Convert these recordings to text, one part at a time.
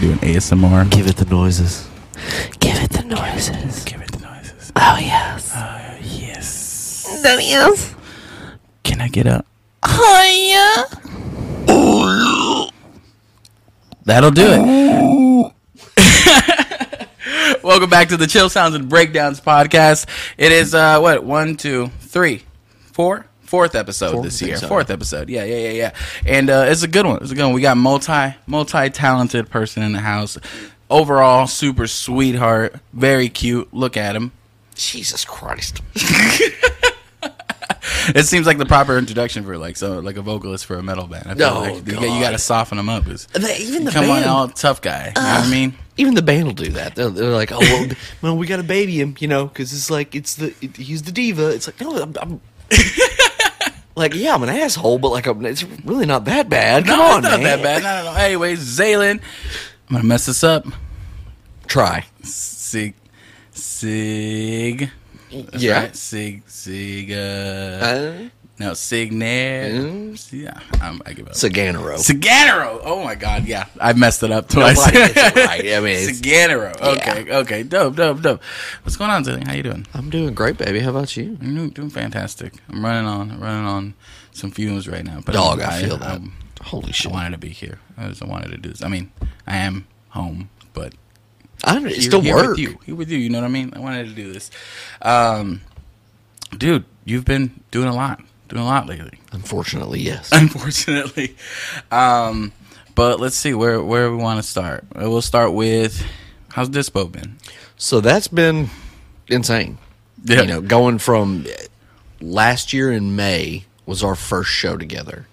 doing ASMR. Give it the noises. Give it the noises. Give it the noises. Oh yes. Oh yes. That is. Can I get up? Oh That'll do it. Welcome back to the Chill Sounds and Breakdowns podcast. It is uh what one, two, three, four, fourth episode Four, this year. so. Fourth episode. Yeah, yeah, yeah, yeah. And uh, it's a good one. It's a good one. We got multi multi talented person in the house. Overall, super sweetheart, very cute. Look at him. Jesus Christ. It seems like the proper introduction for like so like a vocalist for a metal band. I feel Oh, like you, God. you got to soften them up. Is even the come on, all tough guy. You know what I mean? even the band will do that. They're, they're like, oh well, well, we got to baby him, you know, because it's like it's the it, he's the diva. It's like no, I'm. I'm like yeah, I'm an asshole, but like I'm, it's really not that bad. Come no, on, it's not man. that bad. No, no, no. Anyways, Zalen, I'm gonna mess this up. Try. Sig, Sig. That's Yeah. right. Sig, Sig. Uh, Uh, no, Signair. Mm. Yeah, I'm, I give up. Saganero. Siganero. Oh my God, yeah, I messed it up twice. Nobody gets it right. I mean, it's- Cigainero. Okay, okay, dope, dope, dope. What's going on, Zalen? How you doing? I'm doing great, baby. How about you? I'm doing, doing fantastic. I'm running on running on some fumes right now. But Dog, I feel that. I'm- Holy I shit! wanted to be here. I just wanted to do this. I mean, I am home, but I'm it's here, still here work. with you. Here with you. You know what I mean? I wanted to do this. Um, dude, you've been doing a lot, doing a lot lately. Unfortunately, yes. Unfortunately, um, but let's see where where we want to start. Uh, We'll start with how's Dispo been? So that's been insane. Yeah. You know, going from last year in May was our first show together.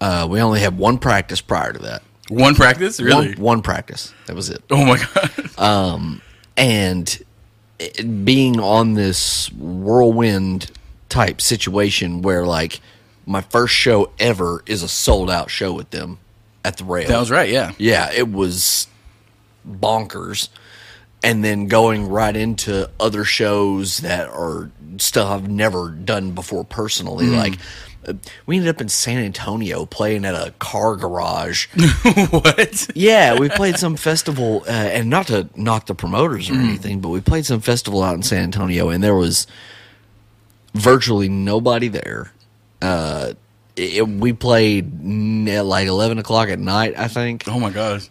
Uh, we only had one practice prior to that. One practice, really? One, one practice. That was it. Oh my god! Um, and it, being on this whirlwind type situation where like my first show ever is a sold out show with them at the rail. that was right. Yeah. Yeah, it was bonkers. And then going right into other shows that are stuff I've never done before personally. Like, uh, we ended up in San Antonio playing at a car garage. what? Yeah, we played some festival, uh, and not to knock the promoters or anything, but we played some festival out in San Antonio, and there was virtually nobody there. Uh, it, we played at like eleven o'clock at night, I think. Oh my gosh!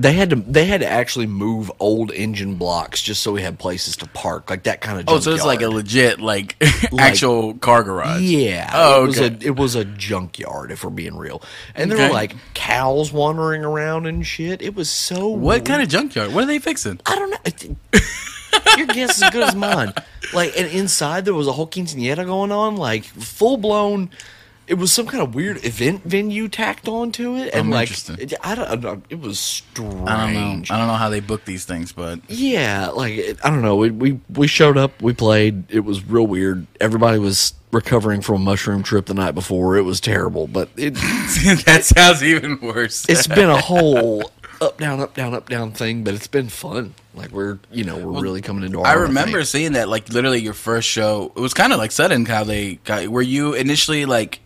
They had to they had to actually move old engine blocks just so we had places to park, like that kind of. Oh, so it's like a legit, like, actual car garage. Yeah. Oh, it was a it was a junkyard if we're being real. And there Okay. were like cows wandering around and shit. It was so What kind of junkyard? What are they fixing? I don't know. Your guess is as good as mine. Like, and inside there was a whole quinceanera going on, like full blown. It was some kind of weird event venue tacked onto it, and I'm like it, I don't, don't- It was strange. I don't know. I don't know how they book these things, but Yeah, like it, I don't know. We, we we showed up, we played. It was real weird. Everybody was recovering from a mushroom trip the night before. It was terrible, but it that sounds even worse. it's been a whole up down up down up down thing, but it's been fun. Like we're you know we're really coming into our. I remember seeing that, like, literally your first show. It was kind of like sudden how they got. Were you initially like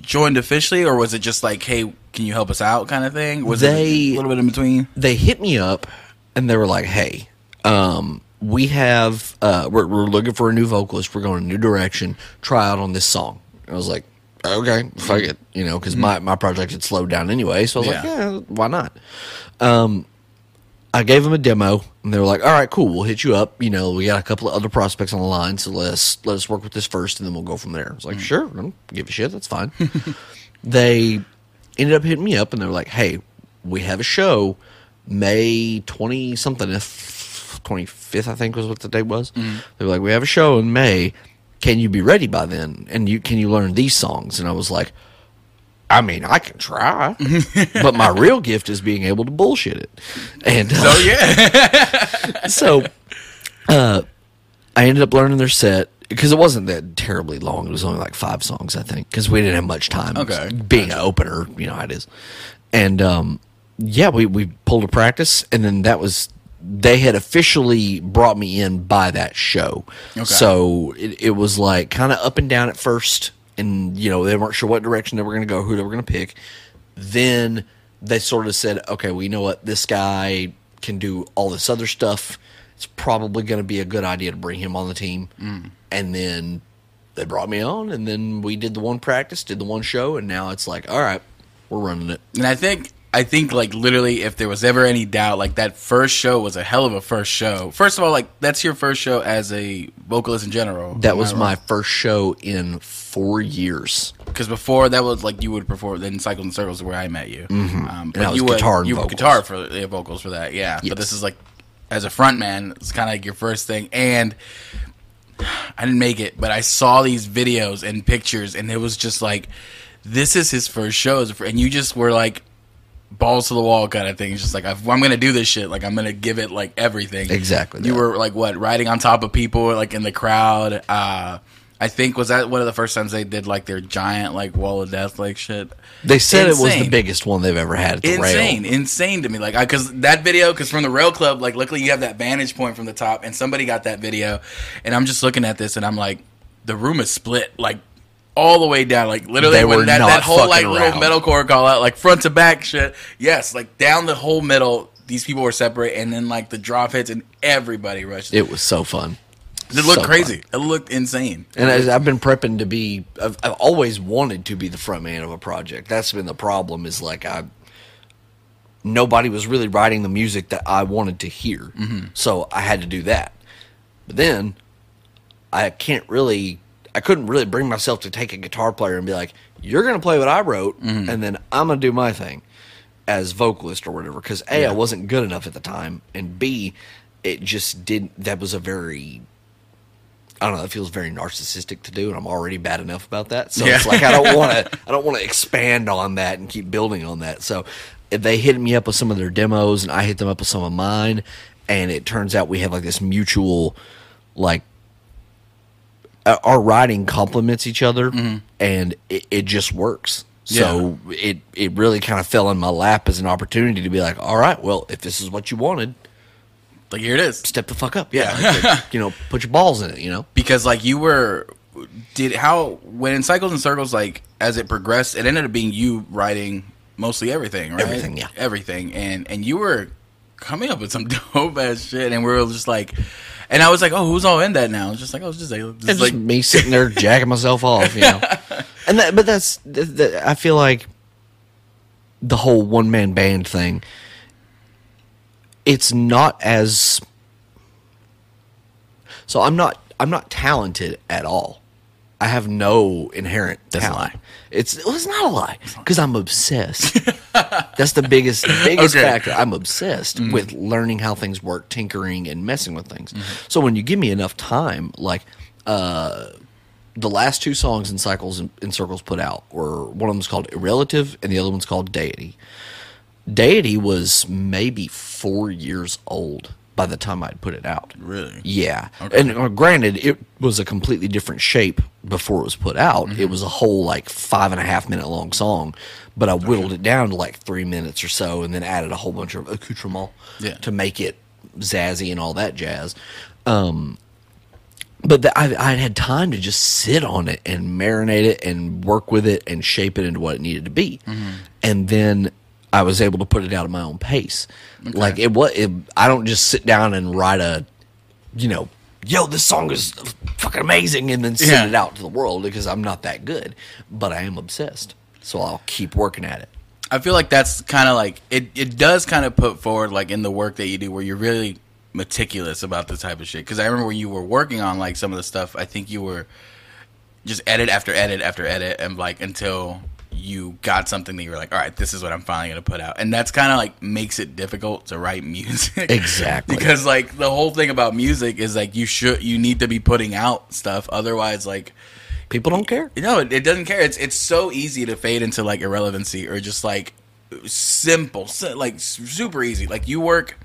joined officially, or was it just like, hey, can you help us out, kind of thing? Was it They- a little bit in between? they hit me up and they were like, "Hey, um, we have uh, we're, we're looking for a new vocalist. We're going a new direction. Try out on this song." I was like, "Okay, fuck it," you know, because my my project had slowed down anyway. So I was like, Yeah. "Yeah, why not?" Um, I gave them a demo, and they were like, "All right, cool. We'll hit you up. You know, we got a couple of other prospects on the line, so let's let us work with this first, and then we'll go from there." I was like, hmm. "Sure, I don't give a shit. That's fine." they ended up hitting me up, and they were like, "Hey, we have a show May twenty something, if twenty fifth, I think was what the date was." Hmm. They were like, "We have a show in May. Can you be ready by then? And you can you learn these songs?" And I was like. I mean, I can try, but my real gift is being able to bullshit it. And uh, Oh yeah, so uh, I ended up learning their set because it wasn't that terribly long. It was only like five songs, I think, because we didn't have much time. Okay. being an opener, you know how it is. And um, yeah, we we pulled a practice, and then that was they had officially brought me in by that show. Okay. So it, it was like kind of up and down at first, and you know they weren't sure what direction they were going to go, who they were going to pick. Then they sort of said, okay, well, you know what? This guy can do all this other stuff. It's probably going to be a good idea to bring him on the team. Mm. And then they brought me on, and then we did the one practice, did the one show, and now it's like, all right, we're running it. And I think I think like literally if there was ever any doubt, like that first show was a hell of a first show. First of all, like that's your first show as a vocalist in general. That was my first show in four years. because before that was like you would perform then cycles and circles is where I met you. Mm-hmm. Um, was you would, guitar and you would guitar for the vocals for that, yeah. Yes. But this is like as a front man, it's kind of like your first thing. And I didn't make it, but I saw these videos and pictures, and it was just like, this is his first show, as a fr- and you just were like balls to the wall kind of thing. It's just like I'm gonna do this shit, like I'm gonna give it like everything. Exactly You that. were like what riding on top of people, like in the crowd. Uh, I think was that one of the first times they did like their giant like wall of death like shit. They said it was the biggest one they've ever had at the insane, rail. insane to me. Like, because that video, because from the rail club, like, luckily you have that vantage point from the top, and somebody got that video, and I'm just looking at this, and I'm like, the room is split, like, all the way down, like, literally, They when that, that whole like little around. metalcore call out, like front to back shit, yes, like down the whole middle. These people were separate, and then like the drop hits, and everybody rushed. It, was so fun. it looked so crazy. It looked insane. And as I've been prepping to be, I've, I've always wanted to be the front man of a project. That's been the problem. Is like I, nobody was really writing the music that I wanted to hear, mm-hmm. so I had to do that. But then, I can't really, I couldn't really bring myself to take a guitar player and be like, "You're going to play what I wrote, mm-hmm. and then I'm going to do my thing." as vocalist or whatever because a I wasn't good enough at the time and b it just didn't that was a very I don't know. It feels very narcissistic to do, and I'm already bad enough about that. So it's like I don't want to. I don't want to expand on that and keep building on that. So they hit me up with some of their demos, and I hit them up with some of mine, and it turns out we have like this mutual, like Uh, our writing complements each other, mm-hmm. and it, it just works. So it it really kind of fell in my lap as an opportunity to be like, all right, well, if this is what you wanted, Like here it is. step the fuck up. Yeah, like, you know, put your balls in it. You know. because like you were did how when in cycles and circles like as it progressed it ended up being you writing mostly everything right Everything, yeah. everything and and you were coming up with some dope ass shit and we were just like and i was like oh who's all in that now it's just like oh it's just, it's It's just like me sitting there jacking myself off, you know. And that, but that's, th- th- I feel like the whole one man band thing. It's not as. So I'm not. I'm not talented at all. I have no inherent That's a talent. lie. It's well, it's not a lie because I'm obsessed. That's the biggest biggest Okay. factor. I'm obsessed with learning how things work, tinkering, and messing with things. So when you give me enough time, like uh, the last two songs in Cycles and, and Circles put out were one of them's called Irrelative and the other one's called Deity. Deity was maybe four years old by the time I'd put it out. Really? Yeah. Okay. And uh, granted, it was a completely different shape before it was put out. Mm-hmm. It was a whole like five and a half minute long song, but I whittled it down to like three minutes or so and then added a whole bunch of accoutrement Yeah. to make it zazzy and all that jazz. Um, but the, I, I had time to just sit on it and marinate it and work with it and shape it into what it needed to be. Mm-hmm. And then I was able to put it out at my own pace. Like it was, it, I don't just sit down and write a, you know, yo, this song is fucking amazing, and then send Yeah. it out to the world because I'm not that good. But I am obsessed, so I'll keep working at it. I feel like that's kind of like it. It does kind of put forward like in the work that you do, where you're really meticulous about this type of shit. Because I remember when you were working on like some of the stuff, I think you were just edit after edit after edit, and like until you got something that you were like, all right, this is what I'm finally gonna put out, and that's kind of like makes it difficult to write music. Exactly. because like the whole thing about music is like you should you need to be putting out stuff, otherwise like People don't care. no, it, it doesn't care. It's it's so easy to fade into like irrelevancy or just like simple, si- like super easy. Like you work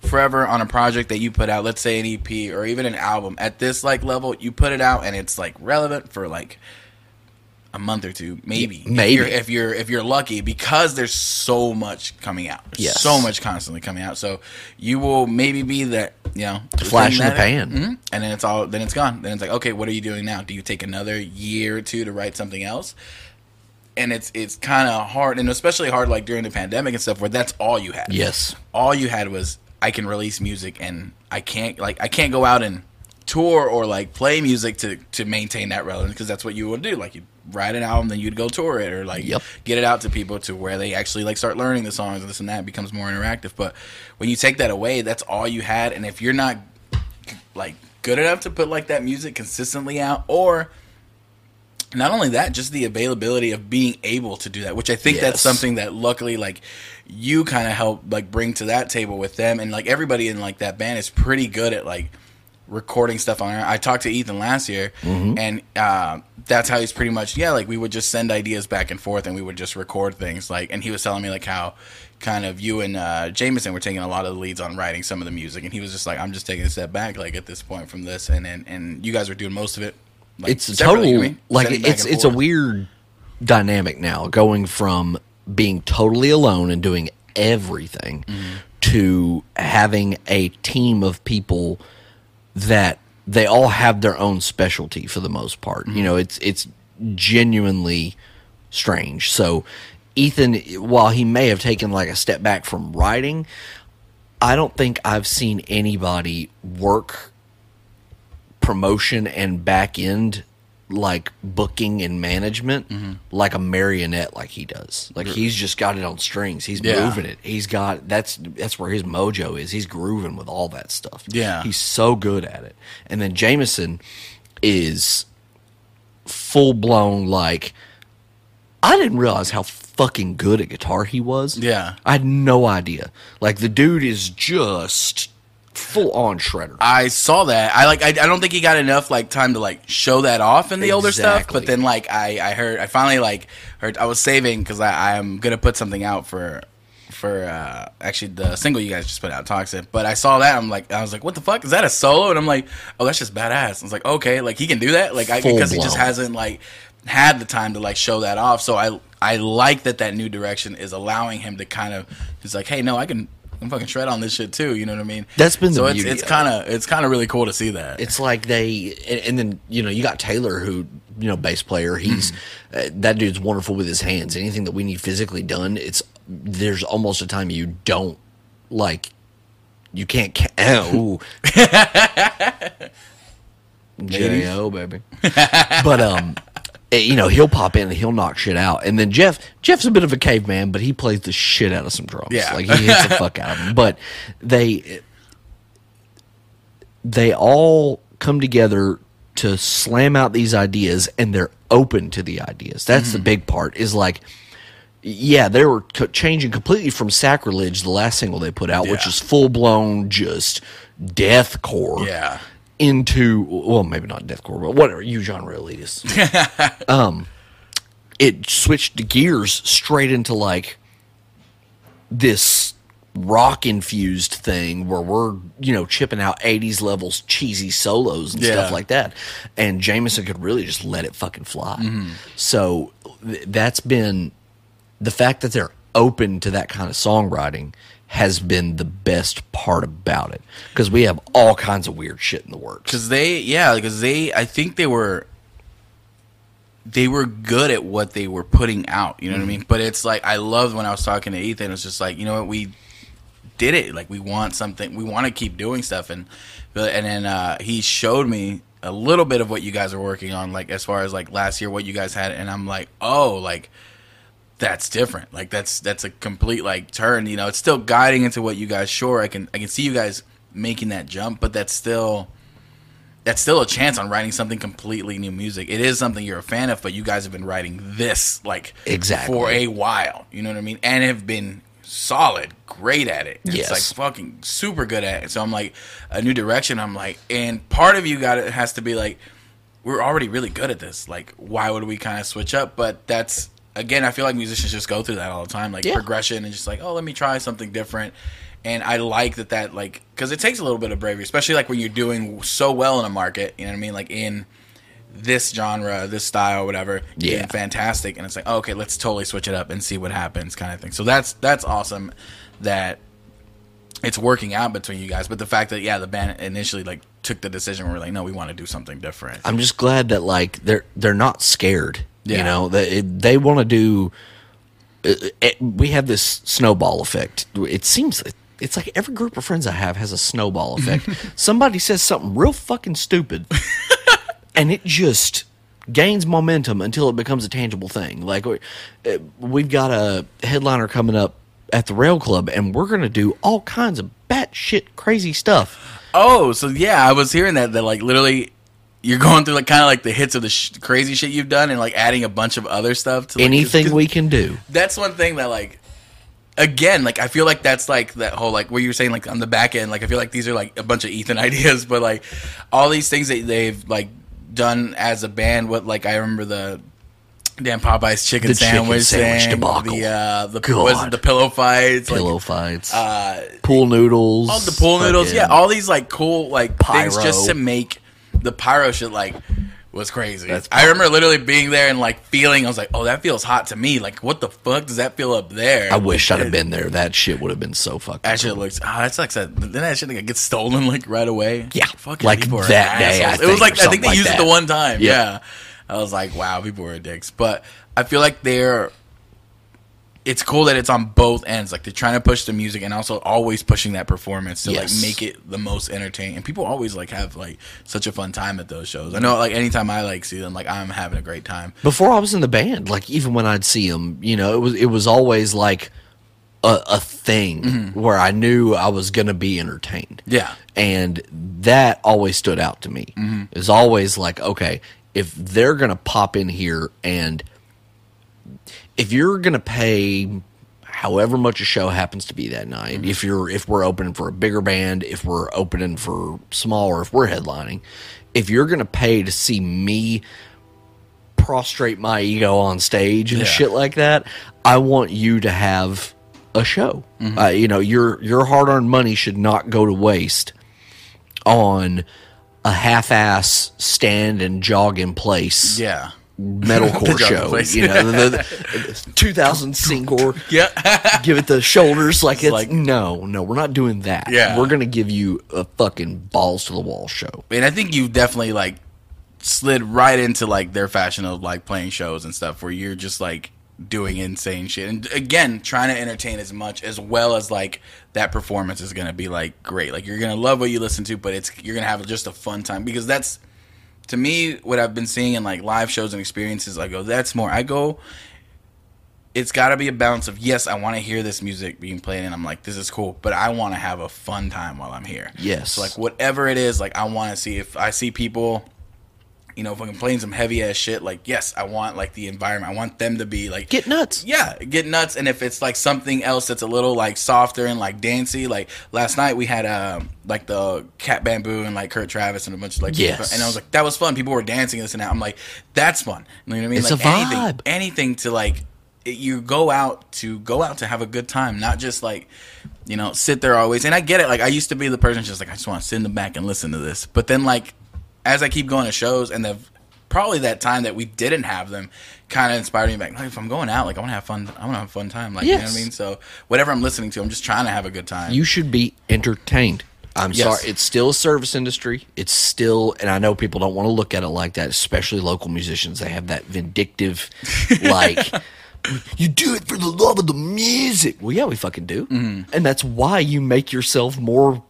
forever on a project that you put out, let's say an EP or even an album. At this like level, you put it out and it's like relevant for like a month or two, maybe. maybe. if you're, if you're if you're lucky, because there's so much coming out. There's Yes. so much constantly coming out. So you will maybe be that you know Flash in the pan. Mhm. and then it's all then it's gone. Then it's like okay, what are you doing now? Do you take another year or two to write something else? and it's it's kind of hard, and especially hard like during the pandemic and stuff, where that's all you had. Yes. all you had was I can release music, and I can't like I can't go out and tour or like play music to to maintain that relevance because that's what you would do. Like you write an album, then you'd go tour it or like Yep. get it out to people to where they actually like start learning the songs and this and that becomes more interactive. But when you take that away, that's all you had, and if you're not like good enough to put like that music consistently out or not only that just the availability of being able to do that which i think that's something that luckily like you kind of help like bring to that table with them and like everybody in like that band is pretty good at like recording stuff on there. I talked to Ethan last year, and uh, that's how he's pretty much yeah. Like we would just send ideas back and forth, and we would just record things. Like, and he was telling me like how kind of you and uh, Jameson were taking a lot of the leads on writing some of the music, and he was just like, I'm just taking a step back, like at this point from this, and and, and you guys were doing most of it. Like, it's total I mean, like it's it's a weird dynamic now going from being totally alone and doing everything Mm-hmm. to having a team of people that they all have their own specialty for the most part. Mm-hmm. You know, it's it's genuinely strange. So Ethan while he may have taken like a step back from writing, I don't think I've seen anybody work promotion and back end like booking and management Mm-hmm. like a marionette like he does. Like he's just got it on strings. He's Yeah. moving it. He's got that's that's where his mojo is. He's grooving with all that stuff. Yeah. He's so good at it. And then Jameson is full blown like I didn't realize how fucking good at guitar he was. Yeah. I had no idea. Like the dude is just full on shredder. I saw that. I like. I, I don't think he got enough like time to like show that off in the older stuff. But then like I I heard I finally like heard I was saving because I I'm gonna put something out for for uh actually the single you guys just put out toxic. But I saw that I'm like I was like what the fuck is that a solo? And I'm like oh that's just badass. I was like okay like he can do that like I because he just hasn't like had the time to like show that off. So I I like that that new direction is allowing him to kind of he's like hey no I can. I'm fucking shred on this shit too. You know what I mean? That's been the so it's it's kind of it's kind of really cool to see that. it's like they and, and then you know you got Taylor who you know bass player he's uh, that dude's wonderful with his hands anything that we need physically done it's there's almost a time you don't like you can't ca- oh J-O baby but um you know he'll pop in and he'll knock shit out and then Jeff Jeff's a bit of a caveman but he plays the shit out of some drums Yeah. like he hits the fuck out of them but they they all come together to slam out these ideas and they're open to the ideas that's Mm-hmm. the big part is like yeah they were co- changing completely from sacrilege the last single they put out which Yeah. is full-blown just deathcore Yeah. Into well maybe not deathcore but whatever you genre elitist um it switched gears straight into like this rock infused thing where we're you know chipping out 80s levels cheesy solos and Yeah. stuff like that and Jameson could really just let it fucking fly Mm-hmm. so th- that's been the fact that they're open to that kind of songwriting has been the best part about it. Because we have all kinds of weird shit in the works. Because they yeah because they i think they were they were good at what they were putting out you know what i mean? But it's like i loved when i was talking to ethan it's just like you know what we did it. Like we want something we want to keep doing stuff. And and then uh he showed me a little bit of what you guys are working on like as far as like last year what you guys had. And i'm like oh like that's different. Like that's that's a complete like turn. You know, it's still guiding into what you guys. Sure, I can I can see you guys making that jump, but that's still that's still a chance on writing something completely new music. It is something you're a fan of, but you guys have been writing this like Exactly. for a while. You know what I mean? And have been solid, great at it. It's Yes. like fucking super good at it. So I'm like a new direction. I'm like, and part of you got it has to be like we're already really good at this. Like, why would we kind of switch up? But that's again, I feel like musicians just go through that all the time, like Yeah. progression and just like, oh, let me try something different. And I like that that like because it takes a little bit of bravery, especially like when you're doing so well in a market. You know what I mean? Like in this genre, this style, whatever, Yeah. fantastic. And it's like, okay, let's totally switch it up and see what happens, kind of thing. So that's that's awesome that it's working out between you guys. But the fact that yeah, the band initially like took the decision, where we're like, no, we want to do something different. I'm just glad that like they're they're not scared You know, they they want to do. It, it- we have this snowball effect. It seems it's like every group of friends I have has a snowball effect. Somebody says something real fucking stupid, and it just gains momentum until it becomes a tangible thing. Like we- uh, we've got a headliner coming up at the Rail Club, and we're gonna do all kinds of batshit crazy stuff. Oh, so yeah, I was hearing that that like literally you're going through like kind of like the hits of the sh- crazy shit you've done and like adding a bunch of other stuff to like, Anything 'cause we can do. that's one thing that like again like i feel like that's like that whole like what you were saying like on the back end like i feel like these are like a bunch of ethan ideas but like all these things that they've like done as a band what like i remember the damn popeye's chicken The chicken sandwich, sandwich thing, debacle. the uh the God. was it the pillow fights Pillow like fights, uh pool noodles, all the pool noodles yeah all these like cool like things just to make the pyro shit like was crazy. I remember literally being there and like feeling. I was like, "Oh, that feels hot to me. Like, what the fuck does that feel up there?" I wish I'd have been there. That shit would have been so fucking. That shit looks. Ah, oh, that's like that. Then that shit like, gets stolen like right away. Yeah, fucking like people are that day, it was like I think they like used it the one time. Yeah. Yeah. I was like, wow, people were dicks. But I feel like they're. It's cool that it's on both ends. Like they're trying to push the music and also always pushing that performance to Yes. like make it the most entertaining. And people always like have like such a fun time at those shows. I know like anytime I like see them, like I'm having a great time. Before I was in the band, like even when I'd see them, you know, it was it was always like a, a thing Mm-hmm. where I knew I was gonna be entertained. Yeah. and that always stood out to me. Mm-hmm. It's always like, okay, if they're gonna pop in here and if you're gonna pay however much a show happens to be that night, Mm-hmm. if you're if we're opening for a bigger band, if we're opening for smaller, if we're headlining, if you're gonna pay to see me prostrate my ego on stage and Yeah. shit like that, I want you to have a show. Mm-hmm. Uh, you know, your your hard earned money should not go to waste on a half ass stand and jog in place Yeah. Metalcore show. You know, the, the 2000 Singor, Yeah. give it the shoulders like it's like- no, no, we're not doing that. Yeah. we're gonna give you a fucking balls to the wall show. and I think you've definitely like slid right into like their fashion of like playing shows and stuff where you're just like doing insane shit and again trying to entertain as much as well as like that performance is gonna be like great like you're gonna love what you listen to but it's you're gonna have just a fun time because that's to me what i've been seeing in like live shows and experiences i go oh, that's more i go it's got to be a balance of yes i want to hear this music being played and i'm like this is cool but i want to have a fun time while i'm here Yes. so like whatever it is like i want to see if i see people you know fucking playing some heavy ass shit like yes i want like the environment i want them to be like Get nuts. yeah, get nuts. And if it's like something else that's a little like softer and like dancey, like last night we had um like the Cat Bamboo and like Kurt Travis and a bunch of like Yes. and I was like that was fun. People were dancing and this and that. I'm like that's fun. You know what I mean? It's like a anything, vibe. anything to like you go out to go out to have a good time, not just like you know sit there always. And I get it. Like I used to be the person just like I just want to sit in the back and listen to this. But then like as I keep going to shows and the probably that time that we didn't have them kind of inspired me back. Like if I'm going out, like I want to have fun. I want to have a fun time. Like you know what I mean. So whatever I'm listening to, I'm just trying to have a good time. You should be entertained. I'm Yes. sorry. It's still a service industry. It's still, and I know people don't want to look at it like that, especially local musicians. They have that vindictive, like, you do it for the love of the music. Well, yeah, we fucking do. Mm-hmm. And that's why you make yourself more,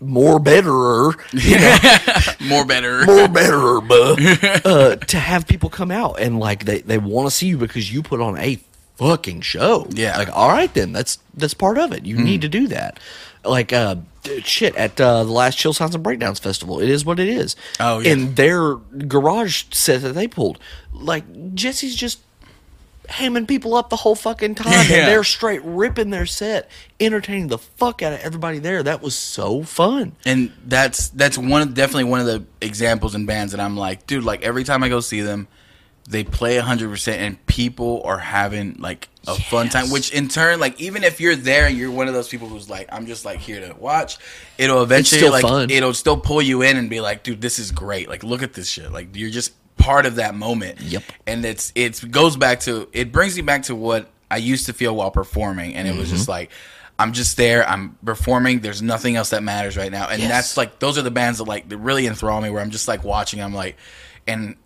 more betterer, you know, More better. more betterer, buh, uh, to have people come out and, like, they, they want to see you because you put on a fucking show. Yeah. Like, all right, then, that's, that's part of it. You need to do that. Like, uh, shit, at uh, the last Chill Sounds and Breakdowns Festival, it is what it is. Oh, yeah. In their garage set that they pulled, like, Jesse's just hamming people up the whole fucking time, Yeah. and they're straight ripping their set, entertaining the fuck out of everybody there. That was so fun. and that's that's one of definitely one of the examples in bands that I'm like, dude, like every time I go see them, they play hundred percent, and people are having like a fun time. Which in turn, like even if you're there and you're one of those people who's like, I'm just like here to watch, it'll eventually like fun. it'll still pull you in and be like, dude, this is great. Like look at this shit. Like you're just part of that moment. Yep. And it's it goes back to it brings me back to what I used to feel while performing, and it was Mm-hmm. just like. I'm just there. I'm performing. There's nothing else that matters right now, and Yes. that's like those are the bands that like that really enthrall me. Where I'm just like watching. I'm like, and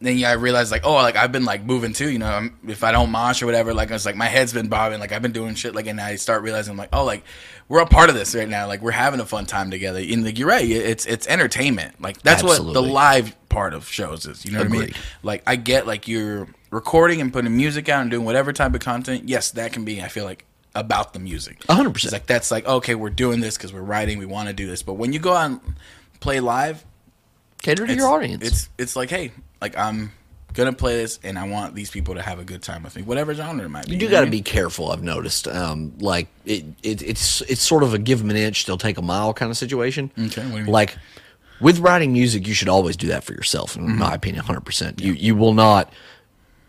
then yeah, I realized like, oh, like I've been like moving too. You know, I'm, if I don't mosh or whatever, like it's like my head's been bobbing. Like I've been doing shit. Like and I start realizing like, oh, like we're a part of this right now. Like we're having a fun time together. And like you're right, it's it's entertainment. Like that's what the live part of shows is. You know what I mean? Like I get like you're recording and putting music out and doing whatever type of content. Yes, that can be. I feel like about the music. A hundred It's percent. like that's like okay, we're doing this because we're writing. We want to do this. But when you go out and play live, Cater to your audience. It's it's like, hey, like I'm gonna play this, and I want these people to have a good time with me, whatever genre it might be. You do got to be careful. I've noticed. Um, like it, it, it's it's sort of a give them an inch, they'll take a mile kind of situation. Okay, what do you mean? Like with writing music, you should always do that for yourself. In Mm-hmm. my opinion, hundred percent. You you will not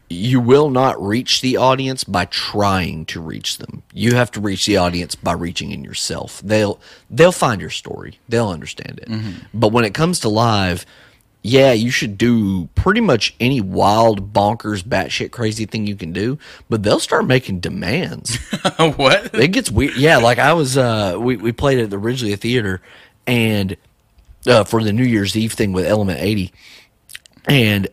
you will not reach the audience by trying to reach them. You have to reach the audience by reaching in yourself. They'll they'll find your story. They'll understand it. Mm-hmm. But when it comes to live, yeah, you should do pretty much any wild, bonkers, batshit crazy thing you can do. But they'll start making demands what? it gets weird. Yeah, like I was, uh, we we played at the a theater, and uh, for the New Year's Eve thing with Element Eighty, and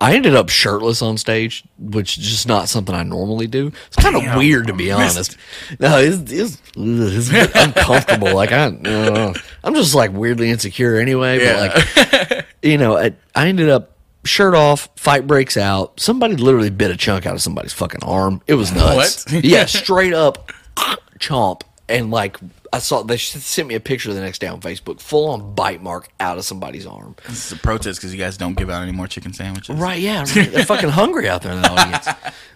I ended up shirtless on stage, which is just not something I normally do. It's kind of Damn, weird to be honest. No, it's it's, it's uncomfortable. Like I, uh, I'm just like weirdly insecure anyway. Yeah. But like, you know, I, I ended up. Shirt off, fight breaks out. Somebody literally bit a chunk out of somebody's fucking arm. It was nuts. What? yeah, straight up chomp. And like I saw, they sent me a picture the next day on Facebook, full on bite mark out of somebody's arm. This is a protest because you guys don't give out any more chicken sandwiches. Right? Yeah, right. they're fucking hungry out there in the audience.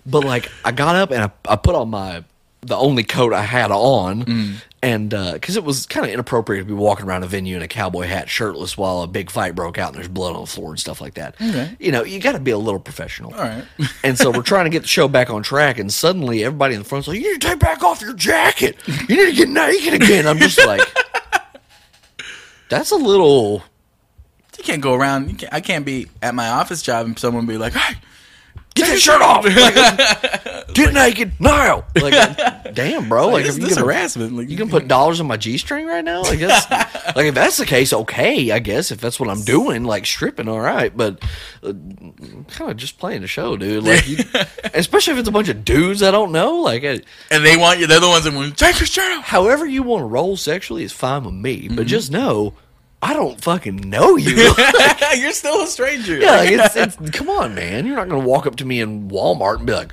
But like, I got up and I, I put on my the only coat I had on, mm. And uh, because it was kind of inappropriate to be walking around a venue in a cowboy hat, shirtless, while a big fight broke out and there's blood on the floor and stuff like that. Okay. You know, you got to be a little professional. All right. and so we're trying to get the show back on track, and suddenly everybody in the front's like, "You need to take back off your jacket. You need to get naked again." I'm just like, "That's a little." You can't go around. You can't, I can't be at my office job and someone be like, "Hey, Get that shirt off. Like, get naked now. Like, damn, bro. Like, like, if this, you this can, harassment." Like, you can put dollars on my g string right now. I guess. like, if that's the case, okay. I guess if that's what I'm doing, like stripping, all right. But uh, kind of just playing the show, dude. Like, you, especially if it's a bunch of dudes I don't know. Like, uh, and they want you. They're the ones that want take your shirt off. however you want to roll sexually is fine with me. Mm-hmm. But just know, I don't fucking know you. You're still a stranger. Yeah, like it's, it's come on, man. You're not gonna walk up to me in Walmart and be like,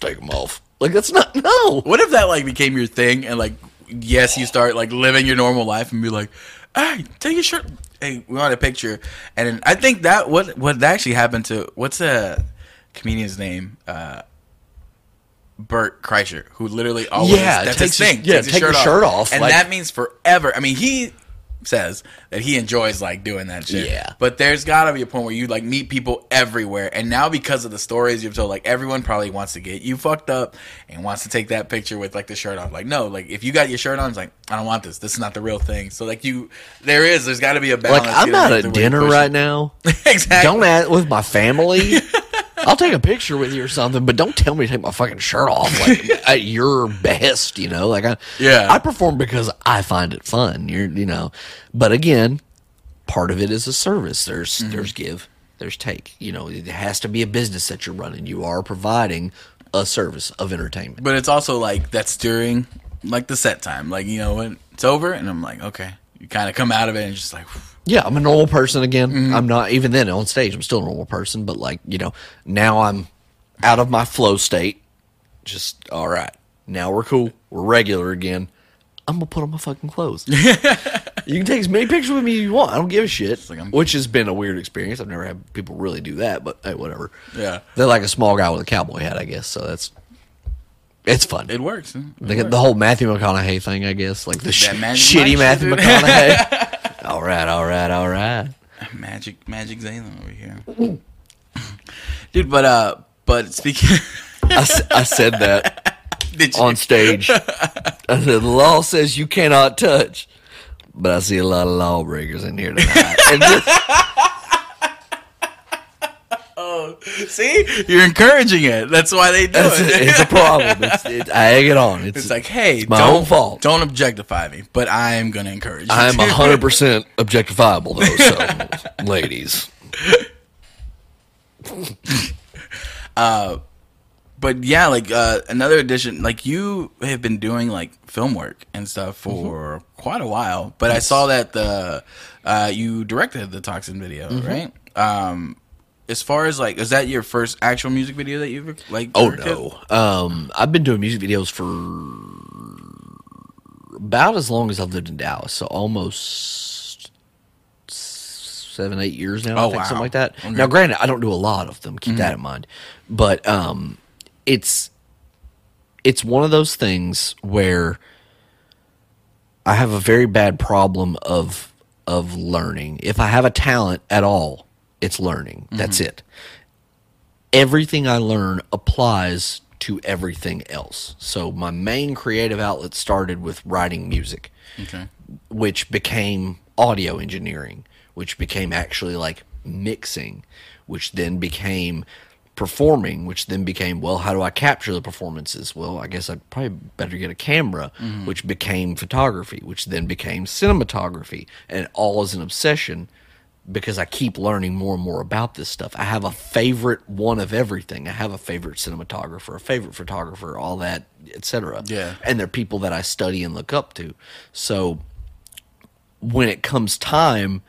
"Take them off." Like that's not no. What if that like became your thing and like yes, you start like living your normal life and be like, "Hey, take your shirt." Hey, we want a picture, and I think that what what actually happened to what's a comedian's name? Uh, Bert Kreischer, who literally always Yeah, that's takes his his- thing. yeah, takes his take your shirt off, and like- that means forever. I mean, he says that he enjoys like doing that shit. Yeah. But there's got to be a point where you like meet people everywhere, and now because of the stories you've told, like everyone probably wants to get you fucked up and wants to take that picture with like the shirt off. Like no, like if you got your shirt on, it's like I don't want this. This is not the real thing. So like you, there is. There's got to be a balance. Like I'm not at dinner right now. exactly. Don't act with my family. I'll take a picture with you or something, but don't tell me to take my fucking shirt off like at your best, you know. Like I, Yeah. I perform because I find it fun. You're, you know, but again, part of it is a service. There's Mm-hmm. there's give, there's take. You know, it has to be a business that you're running. You are providing a service of entertainment. But it's also like that's during like the set time. Like you know when it's over, and I'm like, okay, you kind of come out of it and just like. Yeah, I'm a normal person again. Mm-hmm. I'm not even then on stage. I'm still a normal person, but like you know, now I'm out of my flow state. Just all right. Now we're cool. We're regular again. I'm gonna put on my fucking clothes. you can take as many pictures with me as you want. I don't give a shit. like which has been a weird experience. I've never had people really do that, but hey, whatever. Yeah. they're like a small guy with a cowboy hat, I guess. So that's it's fun. It works. It get works. the whole Matthew McConaughey thing, I guess, like the sh- Magic shitty Matthew. McConaughey. all right, all right, all right. Magic, Magic Zalen over here, dude. But uh, but speaking, I said that on stage. I said, the law says you cannot touch, but I see a lot of lawbreakers in here tonight. See, you're encouraging it. That's why they do it's, it. it's a problem. It's, it, I egg it on. It's, It's like, hey, my don't, own fault. Don't objectify me, but I am gonna encourage you. I'm to. 100% objectifiable, though, so, ladies. but yeah, like uh, another addition, like you have been doing like film work and stuff for quite a while. But I saw that the uh, you directed the Toxin video, right? Um, as far as like, is that your first actual music video that you've like? Oh no. Um, I've been doing music videos for about as long as I've lived in Dallas, so almost seven, eight years now. I Oh, think wow. something like that. Okay. Mm-hmm. Now, granted, I don't do a lot of them. Keep that in mind. But um, it's it's one of those things where I have a very bad problem of of learning. If I have a talent at all, it's learning. That's Mm-hmm. it. Everything I learn applies to everything else. So my main creative outlet started with writing music, Okay. which became audio engineering, which became actually like mixing, which then became performing, which then became, well, how do I capture the performances? Well, I guess I'd probably better get a camera, which became photography, which then became cinematography. And all is an obsession because I keep learning more and more about this stuff. I have a favorite one of everything. I have a favorite cinematographer, a favorite photographer, all that, etc. Yeah. And they're people that I study and look up to. So when it comes time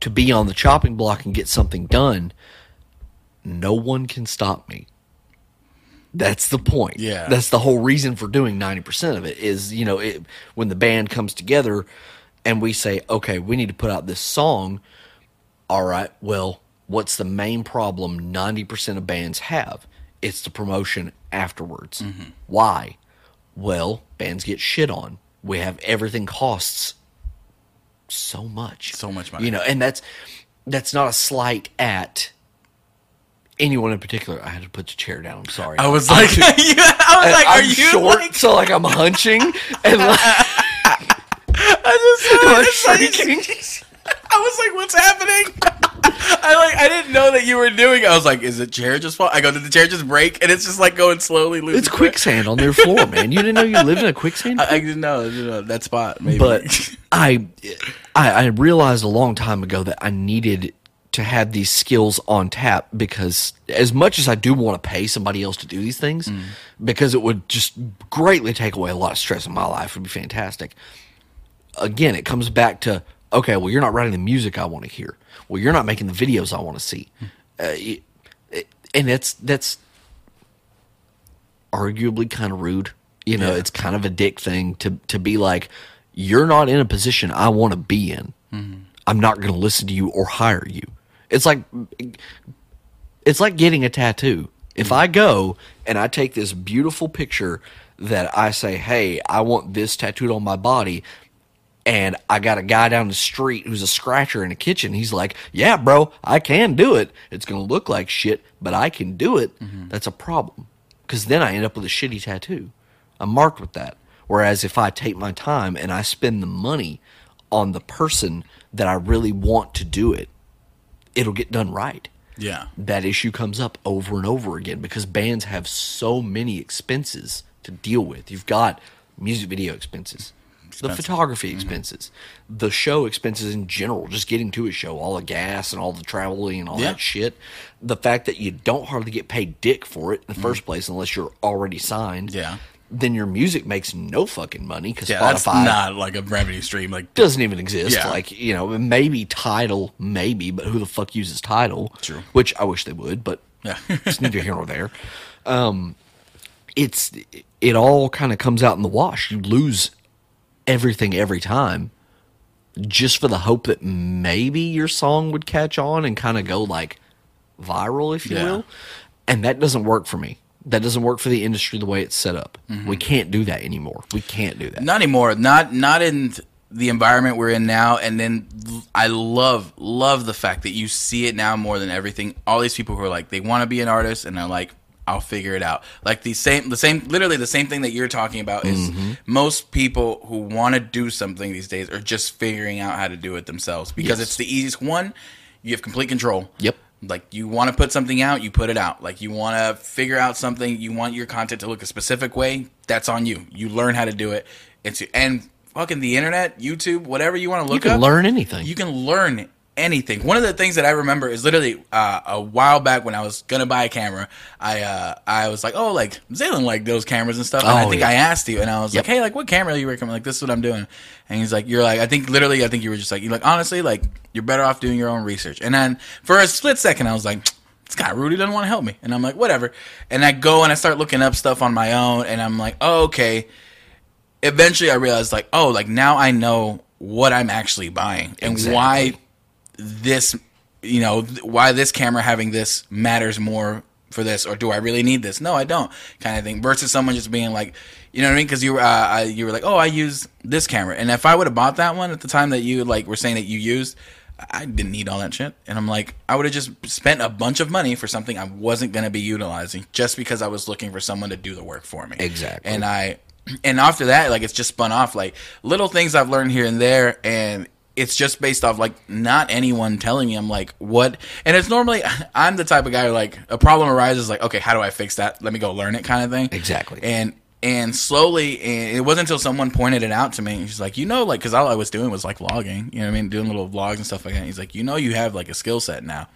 to be on the chopping block and get something done, no one can stop me. That's the point. Yeah. That's the whole reason for doing 90% of it is, you know, it, when the band comes together and we say, okay, we need to put out this song. All right, well, what's the main problem 90% of bands have? It's the promotion afterwards. Mm-hmm. Why? Well, bands get shit on. We have everything costs so much. So much money. You know, and that's that's not a slight at anyone in particular. I had to put the chair down. I'm sorry. I was like, I was like, are I'm you short, like? so like I'm hunching and like I just I'm it's like-. I was like, what's happening? I like, I didn't know that you were doing. it. I was like, is the chair just fall? I go, did the chair just break? And it's just like going slowly. losing It's quicksand on their floor, man. You didn't know you lived in a quicksand? I, I didn't know, I didn't know that spot. Maybe. but I, I I realized a long time ago that I needed to have these skills on tap because as much as I do want to pay somebody else to do these things, Mm. because it would just greatly take away a lot of stress in my life, would be fantastic. Again, it comes back to okay, well, you're not writing the music I want to hear. Well, you're not making the videos I want to see, hmm. uh, it- it- and that's that's arguably kind of rude. You know, Yeah. it's kind of a dick thing to to be like, you're not in a position I want to be in. Mm-hmm. I'm not going to listen to you or hire you. It's like it's like getting a tattoo. If mm-hmm. I go and I take this beautiful picture that I say, "Hey, I want this tattooed on my body," and I got a guy down the street who's a scratcher in a kitchen. He's like, "Yeah, bro, I can do it. It's going to look like shit, but I can do it." Mm-hmm. That's a problem because then I end up with a shitty tattoo. I'm marked with that. Whereas if I take my time and I spend the money on the person that I really want to do it, it'll get done right yeah, that issue comes up over and over again because bands have so many expenses to deal with. You've got music video expenses, the photography Mm-hmm. expenses, the show expenses in general, just getting to a show, all the gas and all the traveling and all Yeah. that shit. The fact that you don't hardly get paid dick for it in the first place unless you're already signed. Mm-hmm. Yeah. Then your music makes no fucking money because yeah. Spotify not like a revenue stream. Like, doesn't even exist. Yeah. Like you know, maybe Tidal, maybe, but who the fuck uses Tidal? True. Which I wish they would, but Yeah. it's neither here nor there. Um, it's it all kind of comes out in the wash. You lose everything every time, just for the hope that maybe your song would catch on and kind of go like viral, if you Yeah. will. And that doesn't work for me. That doesn't work for the industry the way it's set up. Mm-hmm. We can't do that anymore. We can't do that. Not anymore. Not not in the environment we're in now. And then I love love the fact that you see it now more than everything. All these people who are like they want to be an artist and they're like I'll figure it out. Like the same the same literally the same thing that you're talking about is Mm-hmm. most people who want to do something these days are just figuring out how to do it themselves because Yes. it's the easiest one. You have complete control. Yep. Like you want to put something out, you put it out. Like you want to figure out something, you want your content to look a specific way. That's on you. You learn how to do it. It's and fucking the internet, YouTube, whatever you want to You look can up, learn anything. You can learn anything. One of the things that I remember is literally uh, a while back when I was gonna buy a camera. I uh, I was like, oh, like Zalen like those cameras and stuff. And I Oh, think yeah. I asked you, and I was Yep. like, hey, like what camera do you recommend? Like this is what I'm doing. And he's like, you're like, I think literally, I think you were just like, you're like honestly, like you're better off doing your own research. And then for a split second, I was like. This guy Rudy doesn't want to help me, and I'm like, whatever. And I go and I start looking up stuff on my own, and I'm like, oh, okay eventually I realized like, oh, like now I know what I'm actually buying and Exactly. why this, you know, why this camera having this matters more for this, or do I really need this? No, I don't, kind of thing. Versus someone just being like, you know what I mean? Because you were, uh, you were like, oh, I use this camera, and if I would have bought that one at the time that you like were saying that you used. I didn't need all that shit. And I'm like, I would have just spent a bunch of money for something I wasn't going to be utilizing just because I was looking for someone to do the work for me. Exactly. And I, and after that, like it's just spun off like little things I've learned here and there, and it's just based off like not anyone telling me I'm like what, and it's normally I'm the type of guy who, like a problem arises like okay how do I fix that? Let me go learn it kind of thing. Exactly. And and slowly, and it wasn't until someone pointed it out to me. He's like, you know, like because all I was doing was like vlogging, you know what I mean, doing little vlogs and stuff like that. He's like, you know, you have like a skill set now.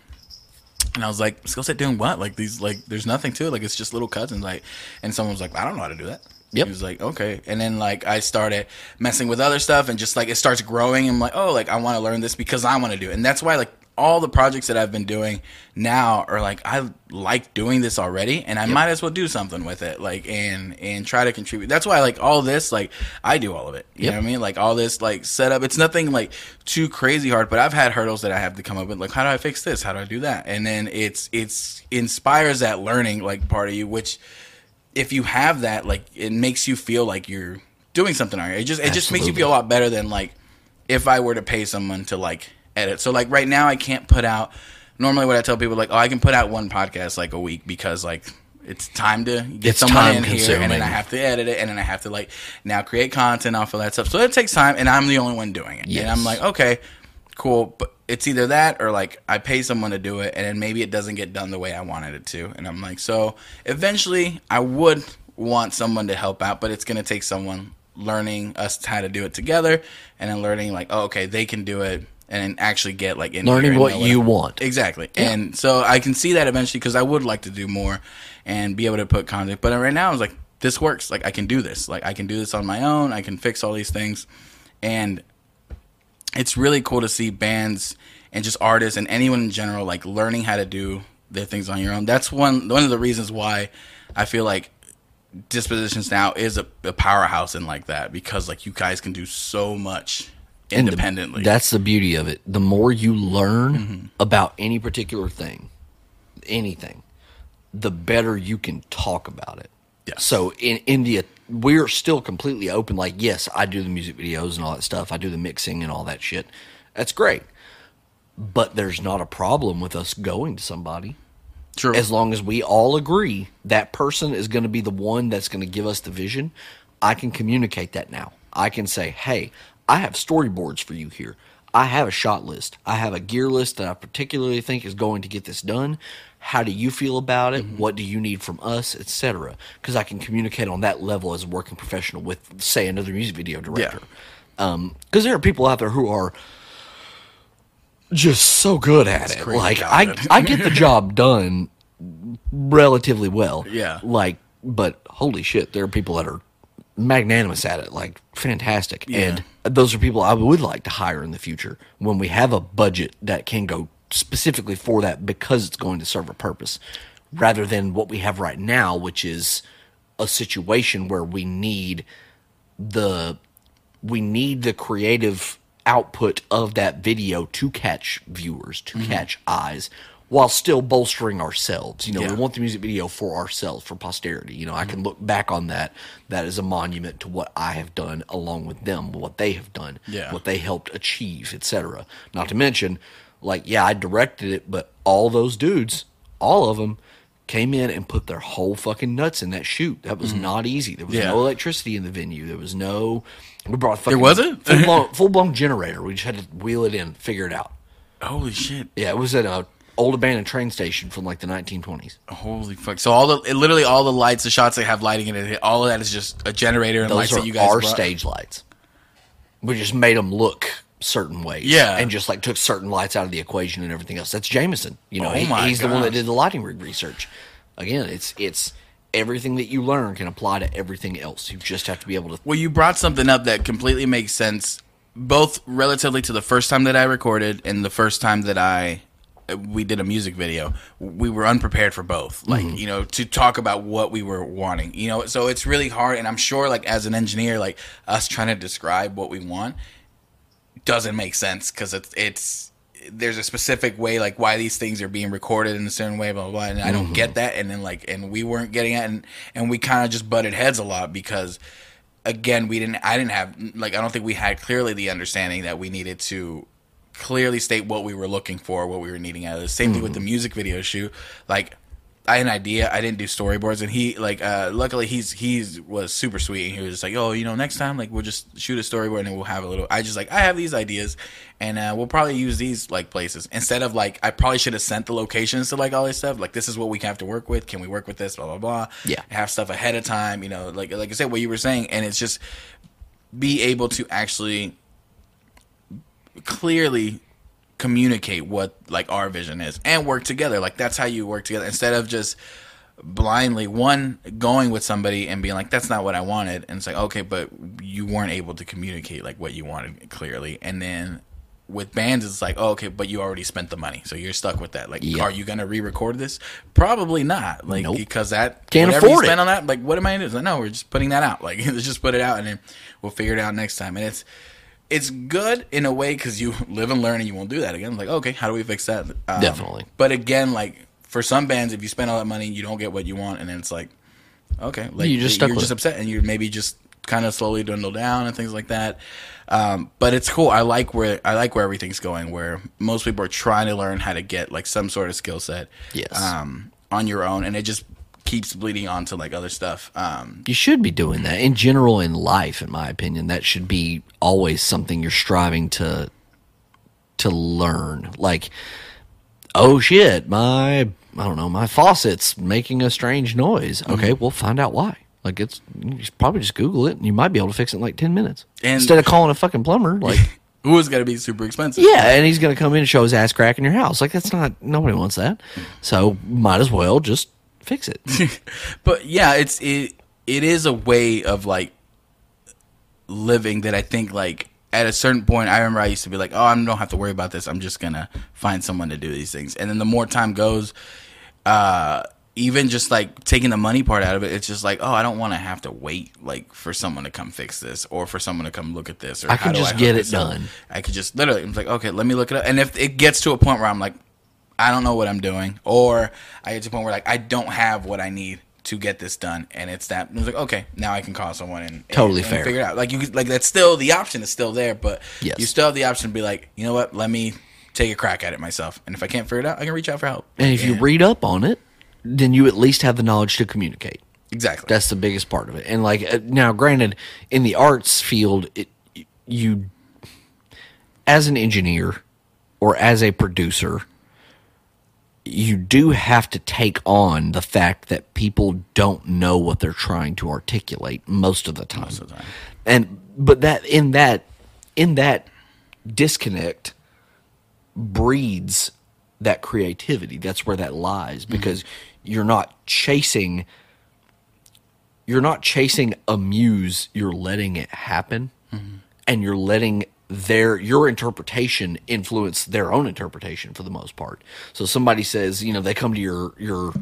And I was like, skill set doing what? Like these, like there's nothing to it. Like it's just little cuts and like, and someone was like, I don't know how to do that. Yep. He was like, okay. And then like I started messing with other stuff and just like it starts growing. I'm like, oh, like I want to learn this because I want to do it. And that's why like all the projects that I've been doing now are like I like doing this already and I might as well do something with it. Like and and try to contribute. That's why like all this, like I do all of it. You Yep. know what I mean? Like all this like setup. It's nothing like too crazy hard, but I've had hurdles that I have to come up with like how do I fix this? How do I do that? And then it's it's inspires that learning like part of you, which if you have that, like it makes you feel like you're doing something right. It just it just makes you feel a lot better than like if I were to pay someone to like edit. So like right now I can't put out normally what I tell people like, oh I can put out one podcast like a week because like it's time to get It's someone time in here and then I have to edit it and then I have to like now create content off of that stuff. So it takes time and I'm the only one doing it. And I'm like, okay, cool, but it's either that or like I pay someone to do it and then maybe it doesn't get done the way I wanted it to. And I'm like, so eventually I would want someone to help out, but it's going to take someone learning us how to do it together and then learning like, oh, okay, they can do it and then actually get like in Learning what you want. Exactly. And so I can see that eventually because I would like to do more and be able to put content. But right now, I was like, this works. Like, I can do this. Like, I can do this on my own. I can fix all these things. And it's really cool to see bands and just artists and anyone in general, like, learning how to do their things on your own. That's one, one of the reasons why I feel like Dispositions Now is a, a powerhouse in like that because, like, you guys can do so much And the- independently. that's the beauty of it. The more you learn Mm-hmm. about any particular thing, anything, the better you can talk about it. Yes. So in India, we're still completely open. Like, yes, I do the music videos and all that stuff. I do the mixing and all that shit. That's great. But there's not a problem with us going to somebody True. as long as we all agree that person is going to be the one that's going to give us the vision, I can communicate that now. I can say, hey, I have storyboards for you here. I have a shot list. I have a gear list that I particularly think is going to get this done. How do you feel about it? What do you need from us, etc. Because I can communicate on that level as a working professional with, say, another music video director. Um, because there are people out there who are just so good at it. crazy Like I, good. I get the job done relatively well. Yeah. Like, but holy shit, there are people that are magnanimous at it, like fantastic. Yeah. And those are people I would like to hire in the future when we have a budget that can go specifically for that because it's going to serve a purpose, rather than what we have right now, which is a situation where we need the we need the creative output of that video to catch viewers, to mm-hmm. catch eyes, while still bolstering ourselves. You know, Yeah. we want the music video for ourselves, for posterity. You know, I can look back on that. That is a monument to what I have done along with them, what they have done, Yeah. what they helped achieve, etc. Not to mention, like, yeah, I directed it, but all those dudes, all of them, came in and put their whole fucking nuts in that shoot. That was not easy. There was Mm-hmm. Yeah. no electricity in the venue. There was no. We brought fucking there wasn't? full blown, full blown generator. We just had to wheel it in, figure it out. Holy shit. Yeah, it was at a old abandoned train station from like the 1920s. Holy fuck! So all the literally all the lights, the shots they have lighting in it, all of that is just a generator and Those lights are that you guys our brought? stage lights. We just made them look certain ways. Yeah. And just like took certain lights out of the equation and everything else. That's Jameson. You know, Oh he- he's the one that did the lighting rig research. Again, it's it's everything that you learn can apply to everything else. You just have to be able to Well, you brought something up that completely makes sense, both relatively to the first time that I recorded and the first time that I we did a music video. We were unprepared for both, like mm-hmm. you know, to talk about what we were wanting. You know, so it's really hard, and I'm sure, like as an engineer, like us trying to describe what we want doesn't make sense because it's it's there's a specific way like why these things are being recorded in a certain way blah blah, blah and I don't get mm-hmm. that and then like and we weren't getting it and and we kind of just butted heads a lot because again we didn't I didn't have like I don't think we had clearly the understanding that we needed to clearly state what we were looking for what we were needing out of this same thing with the music video shoot like I had an idea. I didn't do storyboards, and he like uh, luckily he's he's was super sweet, and he was just like, oh, you know, next time like we'll just shoot a storyboard and then we'll have a little. I just like I have these ideas, and uh, we'll probably use these like places instead of like I probably should have sent the locations to like all this stuff. Like this is what we have to work with. Can we work with this? Blah blah blah. Yeah. have stuff ahead of time. You know, like like I said, what you were saying, and it's just be able to actually clearly communicate what like our vision is and work together. Like that's how you work together. Instead of just blindly one going with somebody and being like that's not what i wanted. And it's like okay but you weren't able to communicate like what you wanted clearly. And then with bands it's like oh, okay but you already spent the money so you're stuck with that. Like Yeah. are you gonna re-record this? Probably not. Like Nope. because that Can't afford you it. spend on that like what am i gonna do? It's like, no we're just putting that out. Like let's just put it out and then we'll figure it out next time. And it's it's good in a way because you live and learn and you won't do that again like okay how do we fix that Um, Definitely. but again like for some bands if you spend all that money you don't get what you want and then it's like okay like You just you're just it. upset and you're maybe just kind of slowly dwindle down and things like that um, but it's cool i like where i like where everything's going where most people are trying to learn how to get like some sort of skill set Yes. um, on your own and it just keeps bleeding onto like other stuff um, You should be doing that in general in life, in my opinion. That should be always something you're striving to to learn. Like, oh shit, my I don't know, my faucet's making a strange noise. Mm-hmm. Okay, well find out why. Like it's probably just Google it and you might be able to fix it in like ten minutes. And- Instead of calling a fucking plumber, like who is going to be super expensive Yeah, and he's gonna come in and show his ass crack in your house. Like that's not nobody wants that. So might as well just fix it. but yeah, it's it it is a way of like living that I think like at a certain point I remember I used to be like, oh, I don't have to worry about this. I'm just gonna find someone to do these things. And then the more time goes, uh, even just like taking the money part out of it, it's just like, oh, I don't want to have to wait like for someone to come fix this or for someone to come look at this. Or I can just get it this up? done. I could just literally, I'm like, okay, let me look it up. And if it gets to a point where I'm like, I don't know what I'm doing, or I get to a point where like I don't have what I need to get this done, and it's that. And it's like, okay, now I can call someone and and- Totally and fair. Figure it out. Like you, like that's still the option is still there, but Yes. you still have the option to be like, you know what, let me take a crack at it myself, and if I can't figure it out, I can reach out for help. And if you read up on it, then you at least have the knowledge to communicate. exactly, That's the biggest part of it. And like uh, now, granted, in the arts field, it, you as an engineer or as a producer, you do have to take on the fact that people don't know what they're trying to articulate most of the time. of the time. And but that in that in that disconnect breeds that creativity. That's where that lies mm-hmm. because you're not chasing you're not chasing a muse, you're letting it happen mm-hmm. and you're letting their your interpretation influence their own interpretation for the most part. So somebody says, you know, they come to your your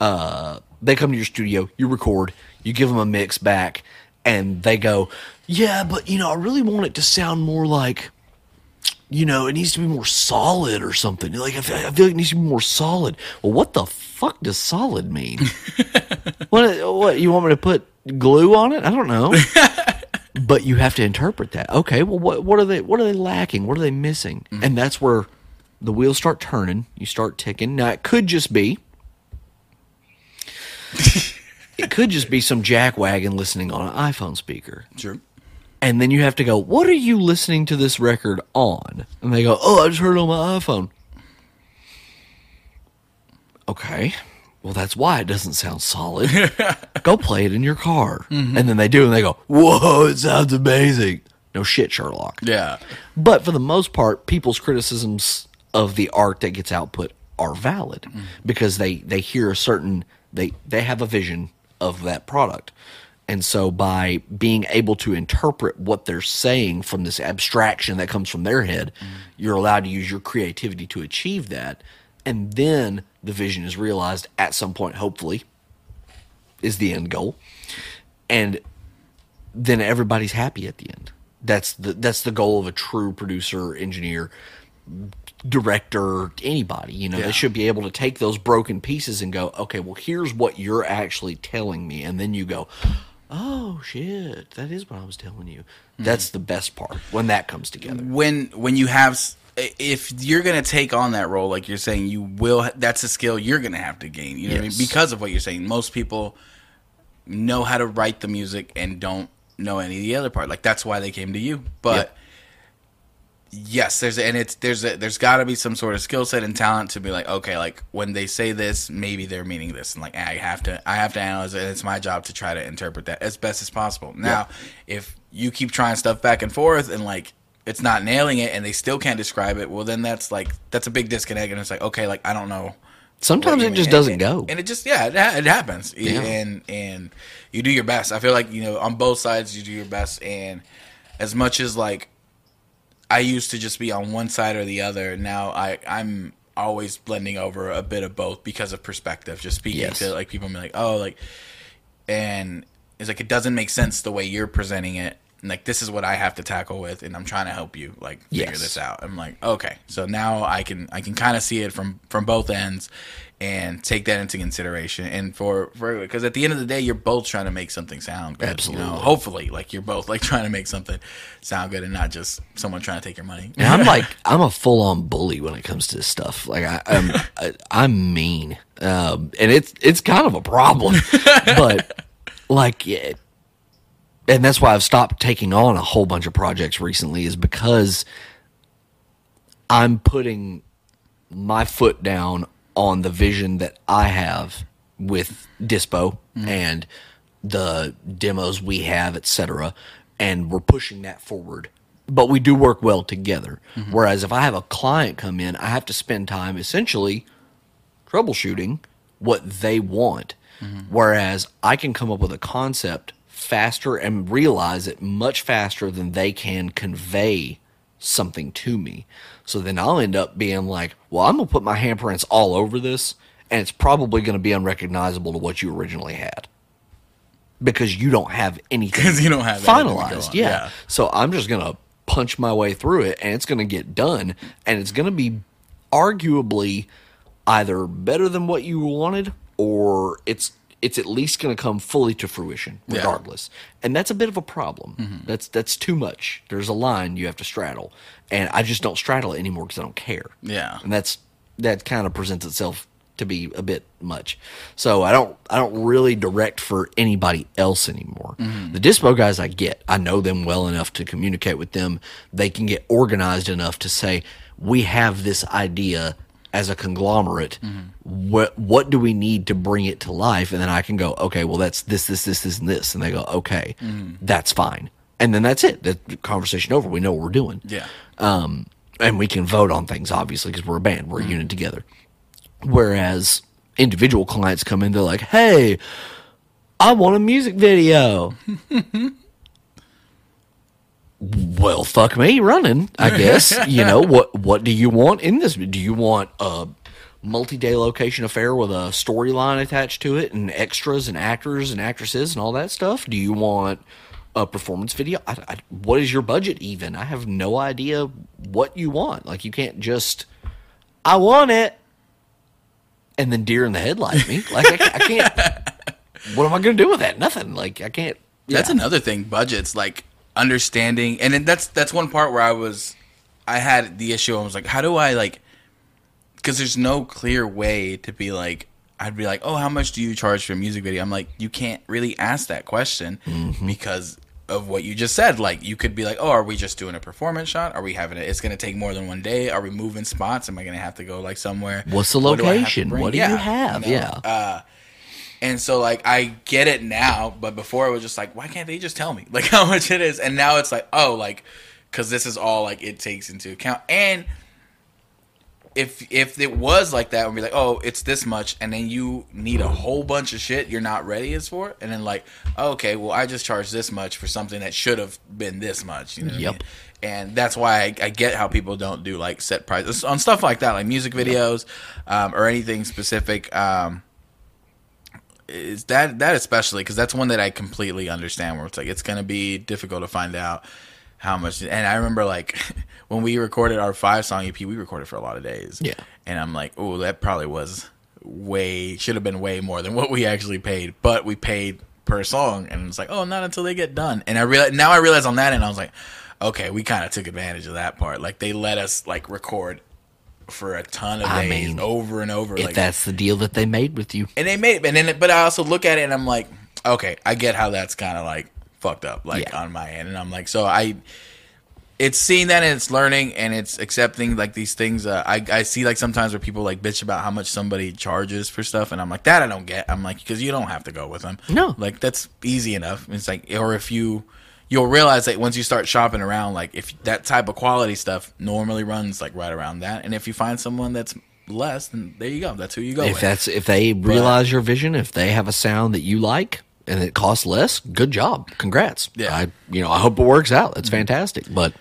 uh they come to your studio, you record, you give them a mix back and they go, "Yeah, but you know, I really want it to sound more like you know, it needs to be more solid or something. Like I feel, I feel like it needs to be more solid. Well, what the fuck does solid mean? what? What you want me to put glue on it? I don't know. but you have to interpret that. Okay, well, what what are they what are they lacking? What are they missing? Mm-hmm. And that's where the wheels start turning. You start ticking. Now it could just be. it could just be some jackwagon listening on an iPhone speaker. True. And then you have to go, what are you listening to this record on? And they go, oh, I just heard it on my iPhone. Okay. Well, that's why it doesn't sound solid. go play it in your car. And then they do, and they go, whoa, it sounds amazing. No shit, Sherlock. Yeah. But for the most part, people's criticisms of the art that gets output are valid Mm-hmm. because they they hear a certain they they have a vision of that product. And so by being able to interpret what they're saying from this abstraction that comes from their head, Mm-hmm. you're allowed to use your creativity to achieve that. And then the vision is realized at some point, hopefully, is the end goal. And then everybody's happy at the end. That's the that's the goal of a true producer, engineer, director, anybody. You know, Yeah. they should be able to take those broken pieces and go, okay, well, here's what you're actually telling me, and then you go, oh shit, that is what I was telling you. Hmm. That's the best part when that comes together. when when you have if you're gonna take on that role like you're saying you will that's a skill you're gonna have to gain you know what I mean? Because of what you're saying. Most people know how to write the music and don't know any of the other part. Like that's why they came to you. But Yep. yes there's and it's there's a, there's got to be some sort of skill set and talent to be like okay like when they say this maybe they're meaning this. And like i have to i have to analyze it and it's my job to try to interpret that as best as possible. Now if you keep trying stuff back and forth and like it's not nailing it and they still can't describe it well then that's like that's a big disconnect and it's like okay like i don't know Sometimes it mean. just And- doesn't and- go. and it just yeah it, ha- it happens Yeah. and and you do your best i feel like you know on both sides you do your best and as much as like i used to just be on one side or the other now i i'm always blending over a bit of both because of perspective just speaking Yes. to like people be like oh like and it's like it doesn't make sense the way you're presenting it and like this is what i have to tackle with and i'm trying to help you like figure Yes. this out i'm like okay so now i can i can kind of see it from from both ends and take that into consideration and for for because at the end of the day you're both trying to make something sound good you Absolutely. know hopefully like you're both like trying to make something sound good and not just someone trying to take your money And I'm like, I'm a full on bully when it comes to this stuff. Like I, I'm, I, I'm mean, um, and it's it's kind of a problem. but like, yeah, and that's why I've stopped taking on a whole bunch of projects recently, is because I'm putting my foot down on the vision that I have with Dispo mm-hmm. and the demos we have, etc. And we're pushing that forward. But we do work well together. Mm-hmm. Whereas if I have a client come in, I have to spend time essentially troubleshooting what they want. Mm-hmm. Whereas I can come up with a concept faster and realize it much faster than they can convey something to me. So then I'll end up being like, well, I'm going to put my handprints all over this, and it's probably going to be unrecognizable to what you originally had. Because you don't have anything 'Cause you don't have anything to go finalized. Yeah. yeah. So I'm just going to punch my way through it, and it's going to get done, and it's going to be arguably either better than what you wanted, or it's it's at least going to come fully to fruition, Yeah. regardless. And that's a bit of a problem. Mm-hmm. That's that's too much. There's a line you have to straddle, and I just don't straddle it anymore because I don't care. Yeah. and that's that kind of presents itself to be a bit much. So I don't I don't really direct for anybody else anymore. Mm-hmm. The dispo guys I get, I know them well enough to communicate with them. They can get organized enough to say we have this idea as a conglomerate. Mm-hmm. What what do we need to bring it to life? And then I can go, okay, well that's this this this this and this, and they go, okay, mm-hmm. that's fine. And then that's it. The conversation over. We know what we're doing yeah um, and we can vote on things obviously because we're a band, we're mm-hmm. a unit together. Whereas individual clients come in, they're like, "Hey, I want a music video." well, fuck me, running. I guess you know what. What do you want in this? Do you want a multi-day location affair with a storyline attached to it and extras and actors and actresses and all that stuff? Do you want a performance video? I, I, what is your budget? Even I have no idea what you want. Like you can't just, I want it, and then deer in the headlight me. Like I, I can't. What am I going to do with that? Nothing. Like I can't. That's yeah. another thing. Budgets, like understanding, and then that's that's one part where I was, I had the issue. I was like, how do I like? Because there's no clear way to be like. I'd be like, oh, how much do you charge for a music video? I'm like, you can't really ask that question Mm-hmm. because of what you just said. Like, you could be like, oh, are we just doing a performance shot? Are we having it? It's going to take more than one day. Are we moving spots? Am I going to have to go like somewhere? What's the What do I have to location? bring? What do you have? Yeah. Uh, And so like I get it now, but before it was just like, why can't they just tell me like how much it is? And now it's like, oh, like because this is all like it takes into account. And if if it was like that, we'd be like, oh, it's this much, and then you need a whole bunch of shit you're not ready as for, and then like, okay, well, I just charged this much for something that should have been this much. You know what I Yep. mean? And that's why I, I get how people don't do like set prices on stuff like that, like music videos um, or anything specific. Um, is that that especially because that's one that I completely understand. Where it's like it's gonna be difficult to find out how much. And I remember like when we recorded our five song EP, we recorded for a lot of days. Yeah. and I'm like, oh, that probably was way should have been way more than what we actually paid, but we paid per song, and it's like, oh, not until they get done. And I realize now I realize on that and I was like, okay, we kind of took advantage of that part. Like they let us like record for a ton of I days mean, over and over. If like, that's the deal that they made with you. and they made it, and then but I also look at it and I'm like, okay, I get how that's kind of like fucked up, like Yeah. on my end, and I'm like, so I, it's seeing that and it's learning and it's accepting like these things. Uh, I I see like sometimes where people like bitch about how much somebody charges for stuff, and I'm like, that I don't get. I'm like, because you don't have to go with them. No. like that's easy enough. It's like, or if you. You'll realize that once you start shopping around, like if that type of quality stuff normally runs like right around that, and if you find someone that's less, then there you go. That's who you go If with. that's if they realize your vision, if they have a sound that you like and it costs less, good job. Congrats. Yeah. I you know, I hope it works out. That's mm-hmm. fantastic. But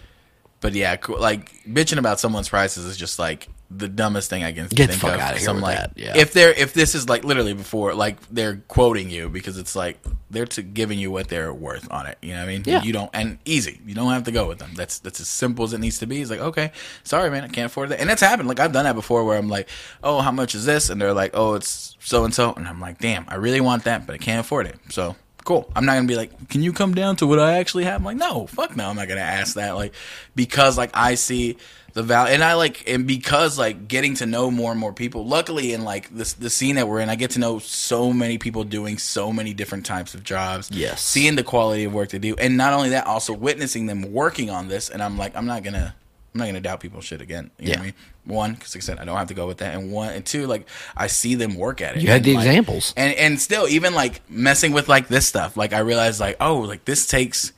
But yeah, like bitching about someone's prices is just like the dumbest thing I can Get the think fuck of. outta here I'm like, that, yeah. if they're if this is like literally before, like they're quoting you because it's like they're to giving you what they're worth on it. You know what I mean? Yeah. You don't and easy. You don't have to go with them. That's that's as simple as it needs to be. It's like okay, sorry man, I can't afford that. And that's happened. Like I've done that before where I'm like, oh, how much is this? And they're like, oh, it's so and so, and I'm like, damn, I really want that, but I can't afford it. So cool. I'm not gonna be like, can you come down to what I actually have? I'm like, no, fuck no, I'm not gonna ask that. Like, because like I see the value, and I like, and because like getting to know more and more people. Luckily, in like this the scene that we're in, I get to know so many people doing so many different types of jobs. Yes. seeing the quality of work they do, and not only that, also witnessing them working on this. And I'm like, I'm not gonna. I'm not gonna doubt people's shit again. You know what I Yeah. mean? One, because like I said, I don't have to go with that, and one, and two, like I see them work at it. You had the like, examples. and and still even like messing with like this stuff like i realized like oh like this takes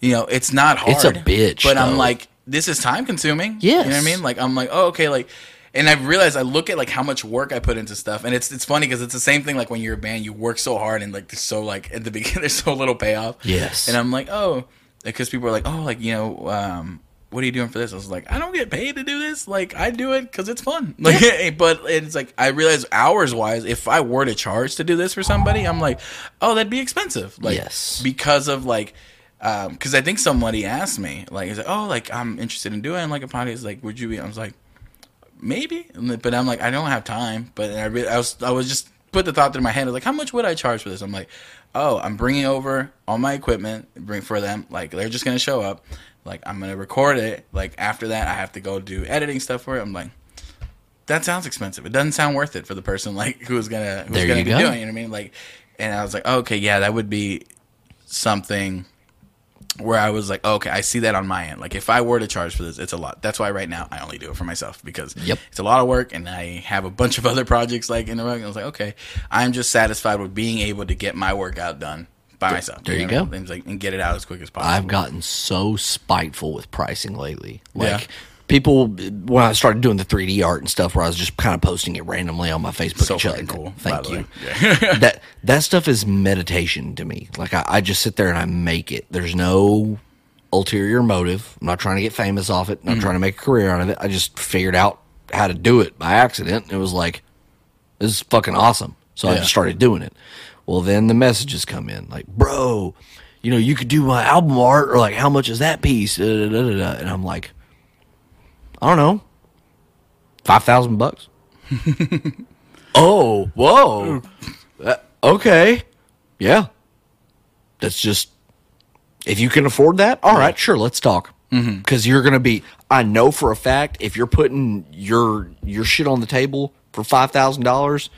you know it's not hard It's a bitch, but i'm like this is time consuming Yes. you know what i mean like i'm like oh okay like and I've realized I look at like how much work I put into stuff, and it's it's funny because it's the same thing. Like when you're a band, you work so hard, and like there's so like at the beginning there's so little payoff. Yes. and I'm like, oh, because people are like, oh, like you know, um, what are you doing for this? I was like, I don't get paid to do this. Like I do it because it's fun. Like, but it's like I realize hours wise, if I were to charge to do this for somebody, I'm like, oh, that'd be expensive. Like, Yes. because of like. Um, because I think somebody asked me, like, he's like, "Oh, like I'm interested in doing like a podcast. Like, would you be?" I was like, maybe but i'm like i don't have time but i really i was i was just put the thought through my head I was like how much would i charge for this i'm like oh i'm bringing over all my equipment bring for them like they're just gonna show up like i'm gonna record it like after that i have to go do editing stuff for it i'm like that sounds expensive it doesn't sound worth it for the person like who's gonna who's There gonna be go. doing you know what i mean like and i was like okay yeah that would be something where I was like, okay, I see that on my end. Like, if I were to charge for this, it's a lot. That's why right now I only do it for myself because Yep. it's a lot of work, and I have a bunch of other projects like in the rug. And I was like, okay, I'm just satisfied with being able to get my workout done by myself. there you know? go. And, like, and get it out as quick as possible. I've gotten so spiteful with pricing lately. Like Yeah. People when I started doing the 3D art and stuff where I was just kind of posting it randomly on my Facebook so and shit fucking like cool. Thank you. Yeah. that that stuff is meditation to me. Like I, I just sit there and I make it. There's no ulterior motive. I'm not trying to get famous off it. I'm Mm-hmm. trying to make a career out of it. I just figured out how to do it by accident. It was like, this is fucking awesome. So I just started doing it. Well, then the messages come in like, bro, you know, you could do my album art or like, how much is that piece? Da, da, da. And I'm like, I don't know, five thousand bucks. oh, whoa. Uh, okay. Yeah. That's just if you can afford that, all right, sure, let's talk. Because you're gonna be. I know for a fact if you're putting your your shit on the table for five thousand dollars,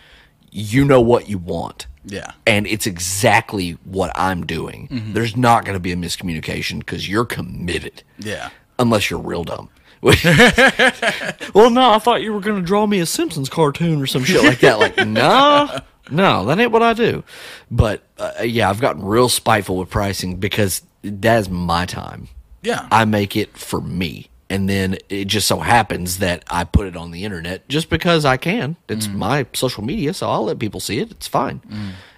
you know what you want, yeah. and it's exactly what I'm doing. There's not gonna be a miscommunication because you're committed, Yeah. unless you're real dumb. well, no, I thought you were gonna draw me a Simpsons cartoon or some shit like that. Like, nah, no, that ain't what I do. But uh, yeah, I've gotten real spiteful with pricing because that is my time. Yeah. I make it for me. And then it just so happens that I put it on the internet just because I can. It's my social media, so I'll let people see it. It's fine.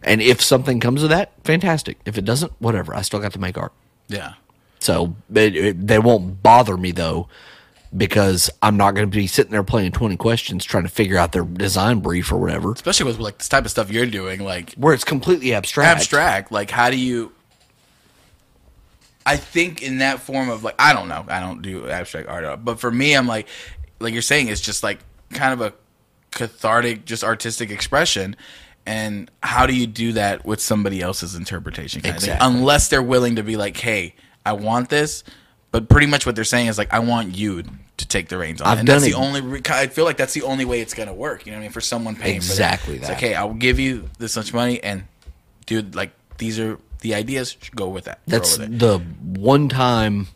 And if something comes of that, fantastic. If it doesn't, whatever. I still got to make art. yeah. So it, it, they won't bother me though, because I'm not going to be sitting there playing 20 questions trying to figure out their design brief or whatever, Especially with like this type of stuff you're doing, like where it's completely abstract. abstract. Like, how do you? I think in that form of like, I don't know, I don't do abstract art, but for me, I'm like, like you're saying, it's just like kind of a cathartic, just artistic expression. And how do you do that with somebody else's interpretation? Kind of thing? Exactly. Unless they're willing to be like, hey, I want this, but pretty much what they're saying is like, I want you to take the reins on I've. And done that's it. the only. Re- I feel like that's the only way it's gonna work. You know what I mean? For someone paying Exactly for that. that. It's like, hey, I will give you this much money, and dude, like these are the ideas. Go with that. That's with the one time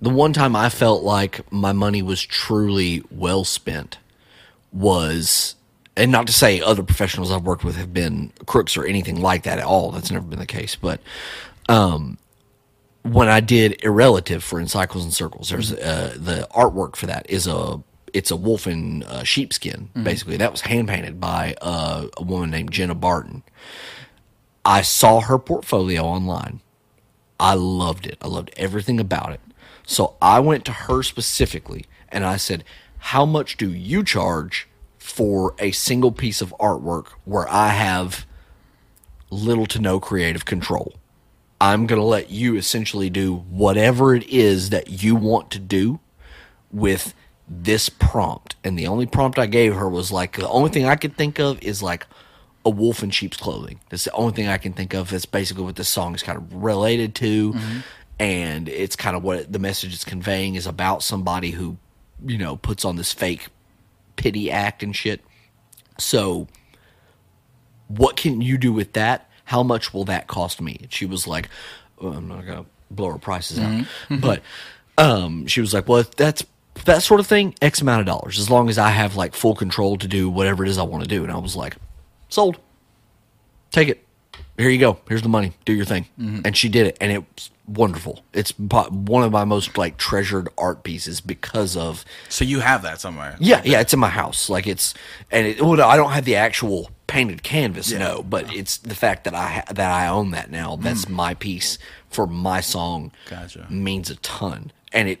the one time I felt like my money was truly well spent was and not to say other professionals I've worked with have been crooks or anything like that at all. That's never been the case. But um, when I did Irrelative for In Cycles and Circles, there's uh, the artwork for that is a it's a wolf in uh, sheepskin. Basically, that was hand painted by uh, a woman named Jenna Barton. I saw her portfolio online. I loved it. I loved everything about it. So I went to her specifically and I said, How much do you charge for a single piece of artwork where I have little to no creative control? I'm going to let you essentially do whatever it is that you want to do with this prompt. And the only prompt I gave her was like, the only thing I could think of is like a wolf in sheep's clothing. That's the only thing I can think of. That's basically what this song is kind of related to. Mm-hmm. And it's kind of what the message it's conveying is about somebody who, you know, puts on this fake pity act and shit. So, what can you do with that? How much will that cost me? And she was like, well, I'm not gonna blow her prices out, but um, she was like, well, that's that sort of thing, X amount of dollars, as long as I have like full control to do whatever it is I want to do. And I was like, sold. Take it. Here you go. Here's the money. Do your thing. Mm-hmm. And she did it, and it's wonderful. It's one of my most like treasured art pieces because of So you have that somewhere. yeah, yeah, it's in my house. Like it's, and it, well, no, I don't have the actual painted canvas, Yeah. no, but it's the fact that I ha- that I own that now. That's mm. my piece for my song. Gotcha. Means a ton, and it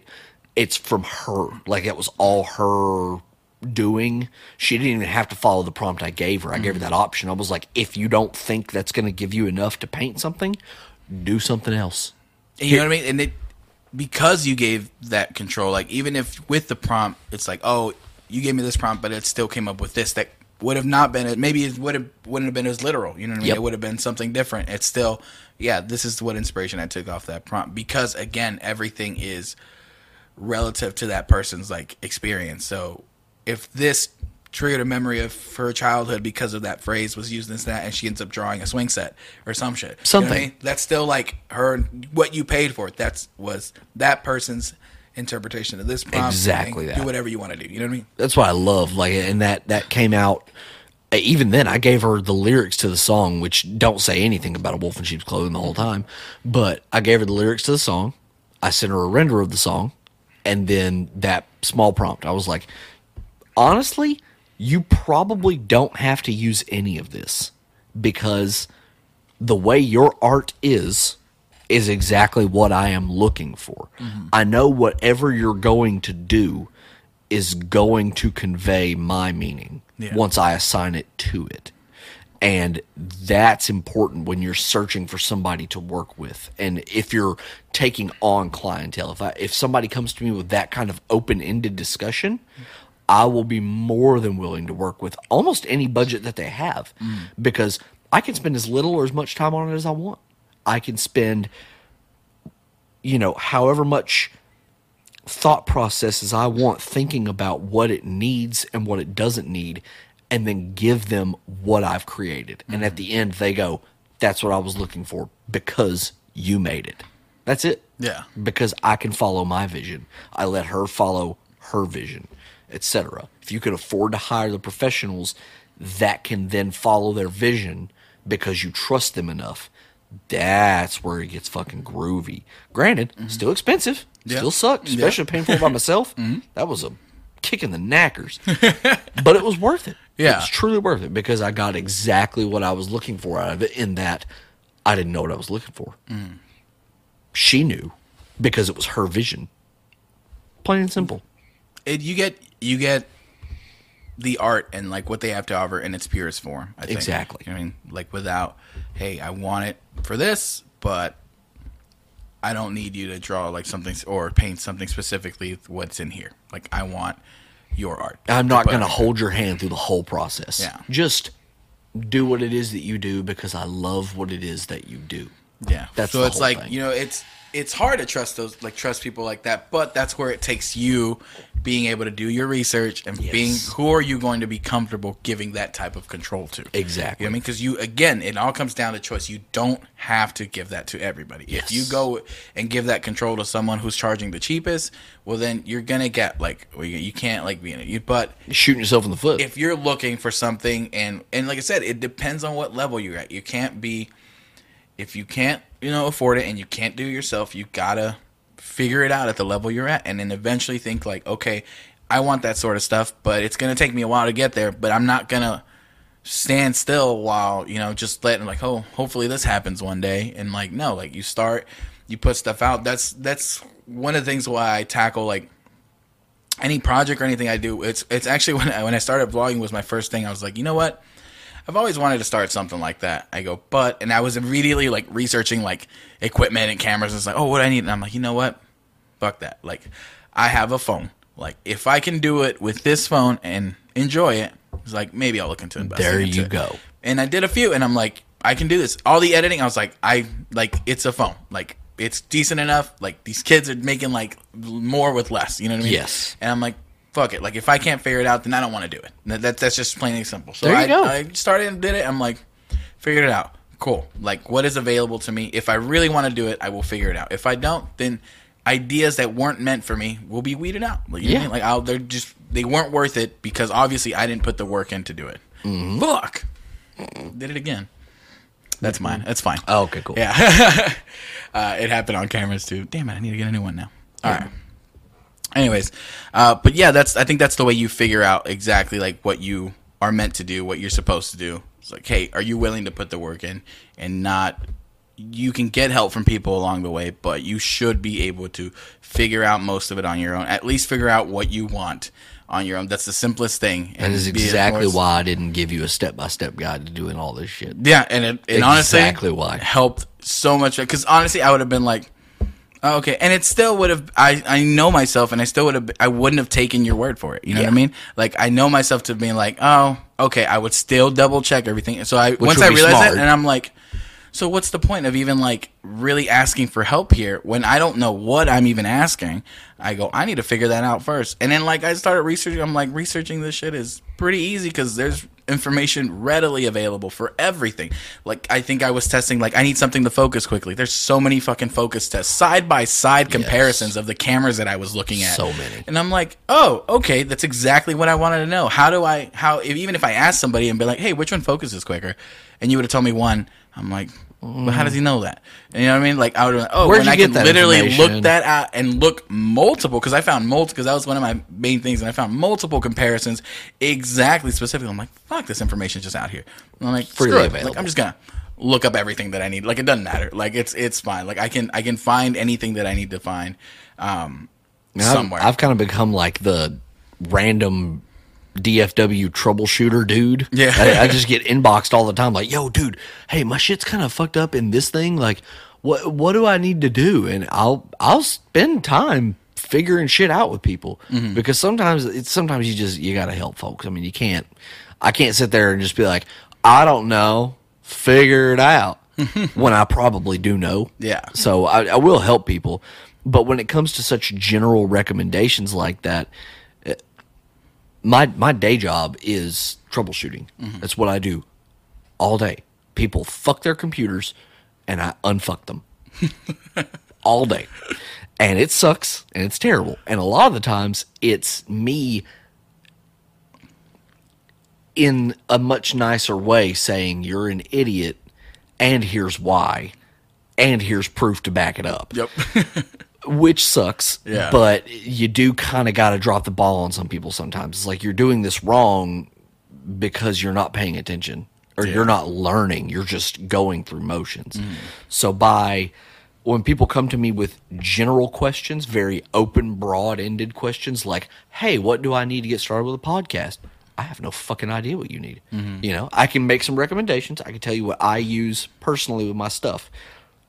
it's from her. Like it was all her doing. She didn't even have to follow the prompt I gave her. I gave her mm-hmm. that option. I was like, if you don't think that's going to give you enough to paint something, do something else. And you know what I mean? And it because you gave that control, like even if with the prompt, it's like, oh, you gave me this prompt, but it still came up with this that would have not been. It. Maybe it would have wouldn't have been as literal. You know what I mean? Yep. It would have been something different. It's still, yeah. This is what inspiration I took off that prompt because again, everything is relative to that person's like experience. So if this triggered a memory of her childhood because of that phrase was used as that and she ends up drawing a swing set or some shit. You know I Something. mean? That's still like her what you paid for it. That's was that person's interpretation of this prompt. Exactly that. Do whatever you want to do. You know what I mean? that's why I love. Like, and that that came out. Even then, I gave her the lyrics to the song, which don't say anything about a wolf in sheep's clothing the whole time. But I gave her the lyrics to the song. I sent her a render of the song, and then that small prompt. I was like, honestly, you probably don't have to use any of this because the way your art is is exactly what I am looking for. Mm-hmm. I know whatever you're going to do is going to convey my meaning Yeah. once I assign it to it. And that's important when you're searching for somebody to work with. And if you're taking on clientele, if I, if somebody comes to me with that kind of open-ended discussion, I will be more than willing to work with almost any budget that they have mm. because I can spend as little or as much time on it as I want. I can spend, you know, however much thought process as I want thinking about what it needs and what it doesn't need, and then give them what I've created. And at mm. the end, they go, That's what I was looking for because you made it. That's it. Yeah. Because I can follow my vision. I let her follow her vision, etc. If you could afford to hire the professionals, that can then follow their vision because you trust them enough. That's where it gets fucking groovy. Granted, still expensive, Mm-hmm. Yeah. still sucked, Yeah. especially paying for it by myself. That was a kick in the knackers, but it was worth it. it Yeah. was truly worth it because I got exactly what I was looking for out of it. In that, I didn't know what I was looking for. Mm. She knew because it was her vision. Plain and simple. it, you get you get the art and like what they have to offer in its purest form. I think. Exactly. I mean, like without, hey, I want it for this, but I don't need you to draw like something or paint something specifically what's in here. Like I want your art. I'm not going to hold your hand through the whole process. Yeah. Just do what it is that you do because I love what it is that you do. Yeah. That's so it's like thing. you know it's it's hard to trust those like trust people like that, but that's where it takes you being able to do your research and Yes. being who are you going to be comfortable giving that type of control to. Exactly. You know I mean? Because you again, it all comes down to choice. You don't have to give that to everybody. yes. If you go and give that control to someone who's charging the cheapest, well then you're gonna get like well, you, you can't like be in it. You, but You're shooting yourself in the foot. if you're looking for something and and like I said, it depends on what level you're at. You can't be if you can't, you know, afford it and you can't do it yourself, you gotta figure it out at the level you're at and then eventually think like, okay, I want that sort of stuff, but it's gonna take me a while to get there, but I'm not gonna stand still while, you know, just letting like, oh, hopefully this happens one day. And like, no, like you start you put stuff out. That's that's one of the things why I tackle like any project or anything I do, it's it's actually when I, when I started vlogging was my first thing. I was like, you know what? I've always wanted to start something like that. I go, but and I was immediately like researching like equipment and cameras. And it's like, oh, what do I need? And I'm like, you know what? Fuck that. Like, I have a phone. Like, if I can do it with this phone and enjoy it, it's like maybe I'll look into investing. There into you it. go. And I did a few, and I'm like, I can do this. All the editing, I was like, I like it's a phone. Like it's decent enough. Like these kids are making like more with less. You know what I mean? Yes. And I'm like, fuck it. Like if I can't figure it out, then I don't want to do it. That, that- that's just plain and simple. So There you I, go. I started and did it. I'm like, figured it out. Cool. Like what is available to me? If I really want to do it, I will figure it out. If I don't, then ideas that weren't meant for me will be weeded out. Like, I Yeah. mean? Like I'll, they're just they weren't worth it because obviously I didn't put the work in to do it. Mm-hmm. Fuck. Did it again. That's mine. That's fine. Oh, okay, cool. Yeah. uh, it happened on cameras too. Damn it, I need to get a new one now. All right. Anyways, uh, but yeah, that's I think that's the way you figure out exactly like what you are meant to do, what you're supposed to do. It's like, hey, are you willing to put the work in and not you can get help from people along the way, but you should be able to figure out most of it on your own. At least figure out what you want on your own. That's the simplest thing. That is exactly why I didn't give you a step by step guide to doing all this shit. Yeah, and it, and honestly, why. helped so much. Because honestly, I would have been like, oh, okay, and it still would have. I I know myself, and I still would have. I wouldn't have taken your word for it. You know what I mean? Like I know myself to being like, oh, okay, I would still double check everything. So I once I realized smart. that, and I'm like. So what's the point of even like really asking for help here when I don't know what I'm even asking? I go, I need to figure that out first. And then like I started researching. I'm like researching this shit is pretty easy because there's information readily available for everything. Like I think I was testing like I need something to focus quickly. There's so many fucking focus tests, side by side comparisons of the cameras that I was looking at. So many. And I'm like, oh, okay, that's exactly what I wanted to know. How do I how if, even if I asked somebody and be like, hey, which one focuses quicker, and you would have told me one, I'm like, well, how does he know that? You know what I mean? Like I would oh, Where'd when you I get could that literally look that out and look multiple because I found multiple because that was one of my main things, and I found multiple comparisons exactly specifically. I'm like, fuck, this information's just out here. And I'm like, Freely screw it. Like I'm just gonna look up everything that I need. Like it doesn't matter. Like it's it's fine. Like I can I can find anything that I need to find um, And I've- somewhere. I've, kind of become like the random DFW troubleshooter dude. Yeah. I, I just get inboxed all the time, like, "Yo, dude, hey, my shit's kind of fucked up in this thing. Like, what what do I need to do?" And I'll I'll spend time figuring shit out with people Mm-hmm. because sometimes it's sometimes you just you gotta help folks. I mean, you can't. I can't sit there and just be like, "I don't know, figure it out." when I probably do know. Yeah. So I, I will help people. But when it comes to such general recommendations like that, my my day job is troubleshooting. Mm-hmm. That's what I do all day. People fuck their computers and I unfuck them all day. And it sucks and it's terrible. And a lot of the times it's me in a much nicer way saying you're an idiot and here's why and here's proof to back it up Yep. which sucks Yeah. but you do kind of got to drop the ball on some people sometimes. It's like you're doing this wrong because you're not paying attention or Yeah. you're not learning you're just going through motions. Mm. So by when people come to me with general questions very open broad-ended questions like hey what do i need to get started with a podcast? I have no fucking idea what you need. Mm-hmm. You know i can make some recommendations. I can tell you what i use personally with my stuff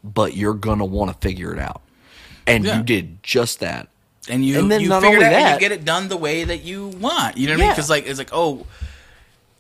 but you're gonna want to figure it out and Yeah. you did just that and you And then you not figure it only out and that- you get it done the way that you want. You know what I mean? Yeah. Because like it's like oh,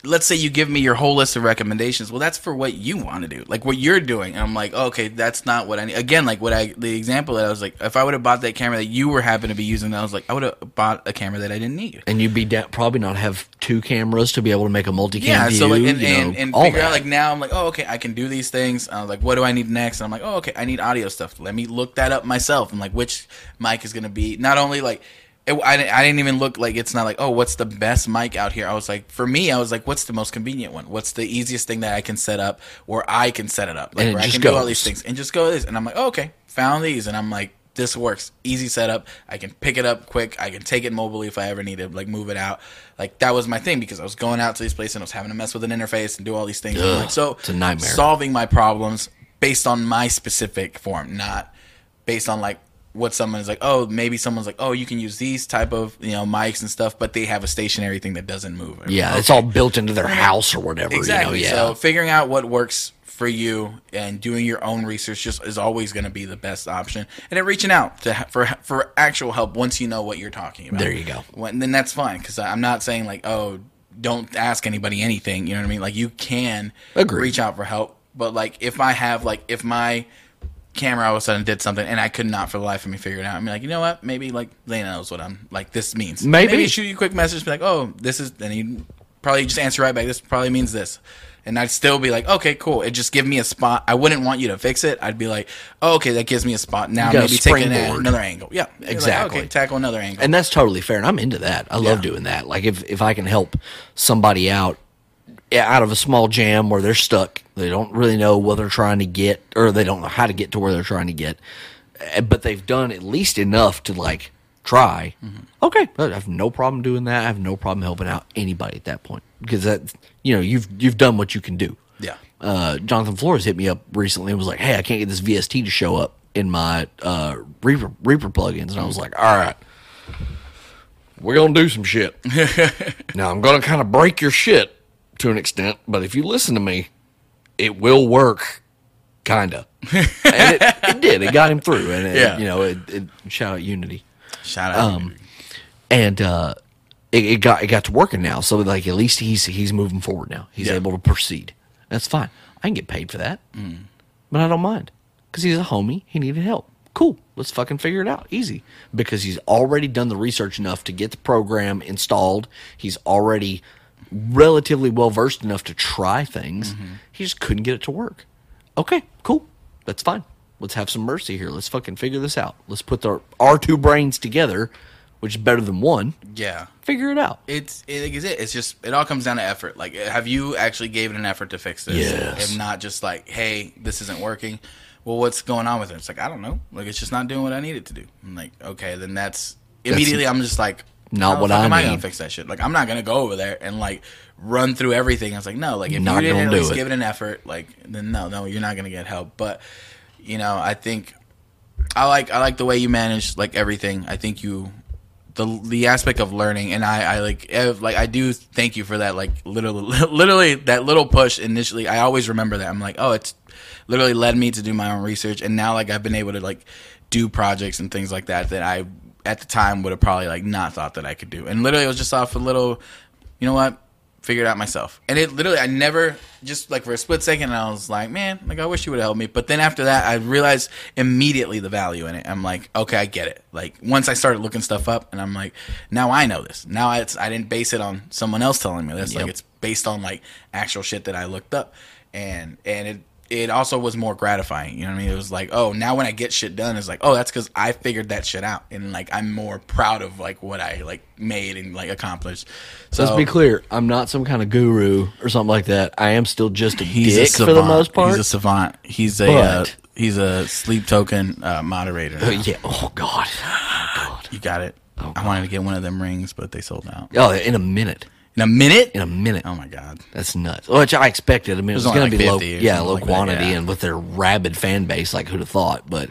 let's say you give me your whole list of recommendations. Well, that's for what you want to do, like what you're doing. And I'm like, oh, okay, that's not what I need. Again, like what I the example that I was like, if I would have bought that camera that you were happen to be using, I was like, I would have bought a camera that I didn't need. and you'd be da- probably not have two cameras to be able to make a multi-cam Yeah, view so like and, you know, and, and figure that. out like now I'm like, oh okay, I can do these things. I was like, what do I need next? And I'm like, oh okay, I need audio stuff. Let me look that up myself. And like, which mic is gonna be not only like. It, I, didn't- I didn't even look like it's not like oh what's the best mic out here? I was like for me I was like what's the most convenient one? What's the easiest thing that I can set up or I can set it up? Like And where I can do all these things and just go this. And I'm like oh, okay found these. And I'm like this works. Easy setup. I can pick it up quick. I can take it mobily if I ever need to like move it out. Like that was my thing because I was going out to these places and I was having to mess with an interface and do all these things. Ugh, like, so it's a nightmare. solving my problems based on my specific form not based on like what someone's like oh maybe someone's like oh you can use these type of you know mics and stuff but they have a stationary thing that doesn't move yeah Okay. it's all built into their house or whatever Exactly. you know yeah So figuring out what works for you and doing your own research just is always going to be the best option. And then reaching out to for for actual help once you know what you're talking about. There you go. When, then that's fine because I'm not saying like oh don't ask anybody anything. You know what I mean? Like you can Agreed. reach out for help, but like if I have like if my camera all of a sudden did something and I could not for the life of me figure it out. I'm like, you know what? Maybe like Lena knows what I'm like this means. Maybe. shoot you a quick message, be like, oh, this is, and you probably just answer right back. This probably means this. And I'd still be like, okay, cool. It just give me a spot. I wouldn't want you to fix it. I'd be like, oh, okay, that gives me a spot. Now You got a maybe take an, another angle. Yeah, You're like, Exactly. okay, tackle another angle. and that's totally fair and i'm into that i love Yeah. doing that like if if i can help somebody out out of a small jam where they're stuck they don't really know what they're trying to get or they don't know how to get to where they're trying to get. Eh, but they've done at least enough to like try. Okay. I have no problem doing that. I have no problem helping out anybody at that point because that you know you've you've done what you can do. Yeah. uh, Jonathan Flores hit me up recently and was like, "Hey, I can't get this VST to show up in my uh, Reaper Reaper plugins," and I was like, "All right, we're gonna do some shit. now I'm gonna kind of break your shit to an extent, but if you listen to me, it will work, kinda." and it, it did. It got him through, and it, Yeah. you know, it, it shout out Unity Shout out. Um, and uh, it, it got it got to working now. So like at least he's he's moving forward now. He's Yeah. able to proceed. That's fine. I can get paid for that, Mm. but I don't mind because he's a homie. He needed help. Cool. Let's fucking figure it out. Easy because he's already done the research enough to get the program installed. He's already relatively well versed enough to try things. Mm-hmm. He just couldn't get it to work. Okay, cool. That's fine. Let's have some mercy here. Let's fucking figure this out. Let's put our, our two brains together, which is better than one. yeah. Figure it out. It's it is it. It's just it all comes down to effort. Like, have you actually gave it an effort to fix this? Yes. And not just like, hey, this isn't working. Well, what's going on with it? It's like I don't know. Like it's just not doing what I need it to do. I'm like, okay, then that's immediately. I'm just like, not what I am I gonna fix that shit? Like I'm not gonna go over there and like run through everything. I was like, no. Like if Not you didn't gonna at do least it. give it an effort, like then no, no, you're not gonna get help. But you know, I think I like I like the way you manage like everything. I think you the the aspect of learning and I I like ev- like I do thank you for that like literally literally that little push initially. I always remember that. I'm like, "Oh, it's literally led me to do my own research and now like I've been able to like do projects and things like that that I at the time would have probably like not thought that I could do. And literally it was just off a little you know what? Figure it out myself. And it literally, I never, just like for a split second, I was like, man, like I wish you would have helped me. But then after that, I realized immediately the value in it. I'm like, okay, I get it. Like once I started looking stuff up, and I'm like, now I know this. Now it's, I didn't base it on someone else telling me this. Yep. Like it's based on like actual shit that I looked up, and and it it also was more gratifying. You know what I mean? It was like, oh, now when I get shit done, it's like, oh, that's because I figured that shit out, and like I'm more proud of like what I like made and like accomplished. So Let's be clear. I'm not some kind of guru or something like that. I am still just a he's dick a savant. for the most part. He's a savant. He's a uh, he's a sleep token uh, moderator. Uh, yeah. Oh God. Oh God. You got it. Oh, I wanted to get one of them rings, but they sold out Oh, in a minute. In a minute. In a minute. Oh my god. That's nuts. Which I expected. I mean, it was, was going to be low, 50 yeah, low like that, quantity, yeah. and with their rabid fan base, like who'd have thought? But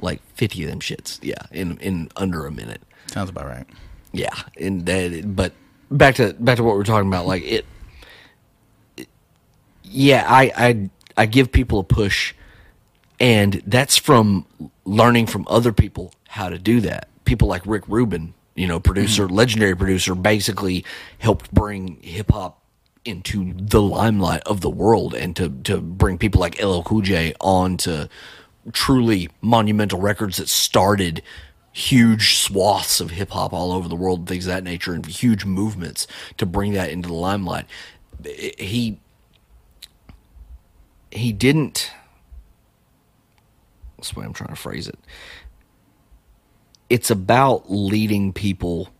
like fifty of them shits, yeah, in in under a minute. Sounds about right. Yeah, and that, but back to back to what we're talking about. Like it, it- yeah, I I I give people a push, and that's from learning from other people how to do that. People like Rick Rubin, you know, producer, mm-hmm. legendary producer, basically helped bring hip hop into the limelight of the world, and to to bring people like LL Cool J on to truly monumental records that started huge swaths of hip hop all over the world and things of that nature and huge movements to bring that into the limelight. He he didn't that's the way I'm trying to phrase it. It's about leading people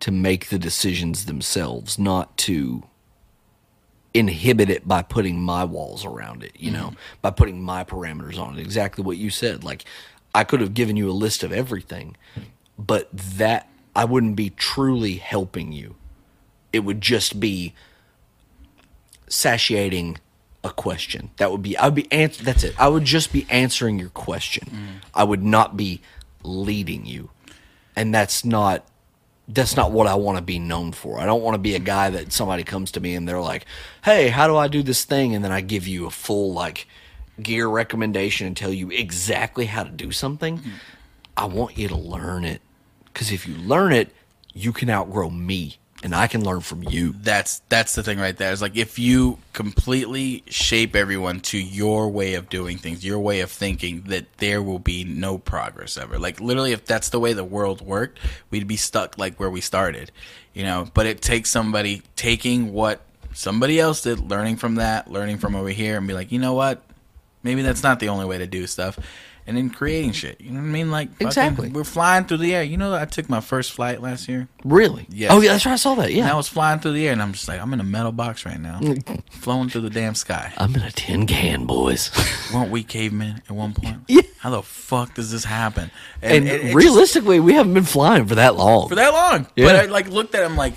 to make the decisions themselves, not to inhibit it by putting my walls around it, you mm-hmm. know, by putting my parameters on it. Exactly what you said. Like, I could have given you a list of everything, but that I wouldn't be truly helping you. It would just be satiating a question. That would be, I would be, ans- that's it. I would just be answering your question. Mm. I would not be leading you. And that's not that's not what I want to be known for. I don't want to be a guy that somebody comes to me and they're like, "Hey, how do I do this thing?" and then I give you a full like gear recommendation and tell you exactly how to do something. Mm-hmm. I want you to learn it cuz if you learn it, you can outgrow me and I can learn from you. That's that's the thing right there. It's like if you completely shape everyone to your way of doing things, your way of thinking, that there will be no progress ever. Like literally, if that's the way the world worked, we'd be stuck like where we started, you know. But it takes somebody taking what somebody else did, learning from that, learning from over here, and be like, you know what, maybe that's not the only way to do stuff. And then creating shit, you know what I mean? Like fucking- Exactly. we're flying through the air. You know, I took my first flight last year. Really? Yeah. Oh, yeah, that's right. I saw that. And Yeah. I was flying through the air, and I'm just like, I'm in a metal box right now, flowing through the damn sky. I'm in a tin can, boys. Weren't we cavemen at one point? Yeah. How the fuck does this happen? and it- it just- realistically, we haven't been flying for that long. for that long. Yeah. But I like looked at him like,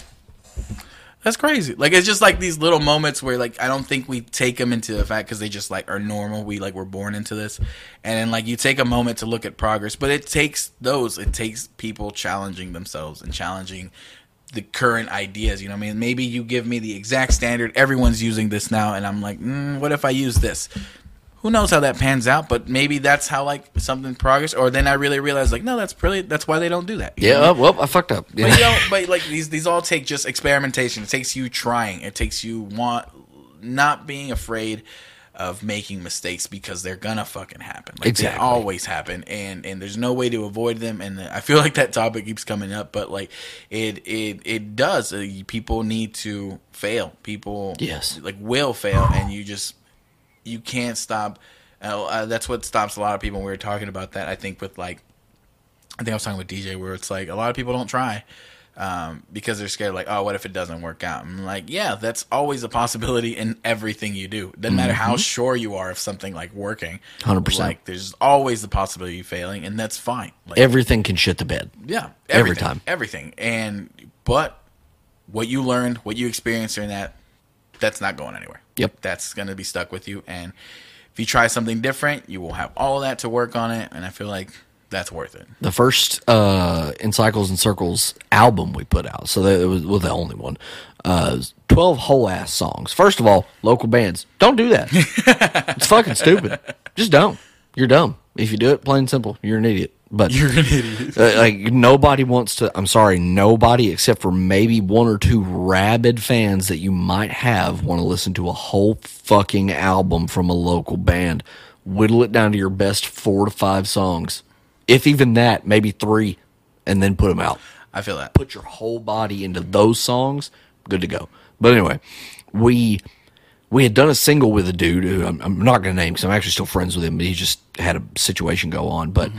that's crazy. Like it's just like these little moments where like I don't think we take them into the fact because they just like are normal. We like we're born into this, and then like you take a moment to look at progress, but it takes those. It takes people challenging themselves and challenging the current ideas. You know, what I mean, maybe you give me the exact standard. Everyone's using this now, and I'm like, mm, what if I use this? Who knows how that pans out? But maybe that's how like something progress. Or then I really realize like, no, that's really that's why they don't do that. You yeah, what I mean? uh, well, I fucked up. But you know, but like these these all take just experimentation. It takes you trying. It takes you want not being afraid of making mistakes because they're gonna fucking happen. Like Exactly. they always happen, and and there's no way to avoid them. And I feel like that topic keeps coming up, but like it it it does. Uh, people need to fail. People Yes. like will fail, and you just you can't stop. Uh, uh, that's what stops a lot of people. We were talking about that. I think with like I think I was talking with DJ where it's like a lot of people don't try um, because they're scared. Like, oh, what if it doesn't work out? I'm like, yeah, that's always a possibility in everything you do. Doesn't matter how sure you are of something like working. 100%. Like, there's always the possibility of failing, and that's fine. Like, Everything can shit the bed. yeah, every time. everything. And but what you learned, what you experienced during that, that's not going anywhere. Yep. that's going to be stuck with you. And if you try something different, you will have all that to work on it. And I feel like that's worth it. the first uh in cycles and circles album we put out so that it was, was the only one uh 12 whole ass songs first of all local bands don't do that it's fucking stupid just don't you're dumb if you do it plain and simple you're an idiot but You're an idiot. uh, like nobody wants to i'm sorry nobody except for maybe one or two rabid fans that you might have want to listen to a whole fucking album from a local band whittle it down to your best four to five songs if even that maybe three and then put them out I feel that. put your whole body into those songs good to go but anyway we we had done a single with a dude who I'm, I'm not going to name because I'm actually still friends with him, but he just had a situation go on. But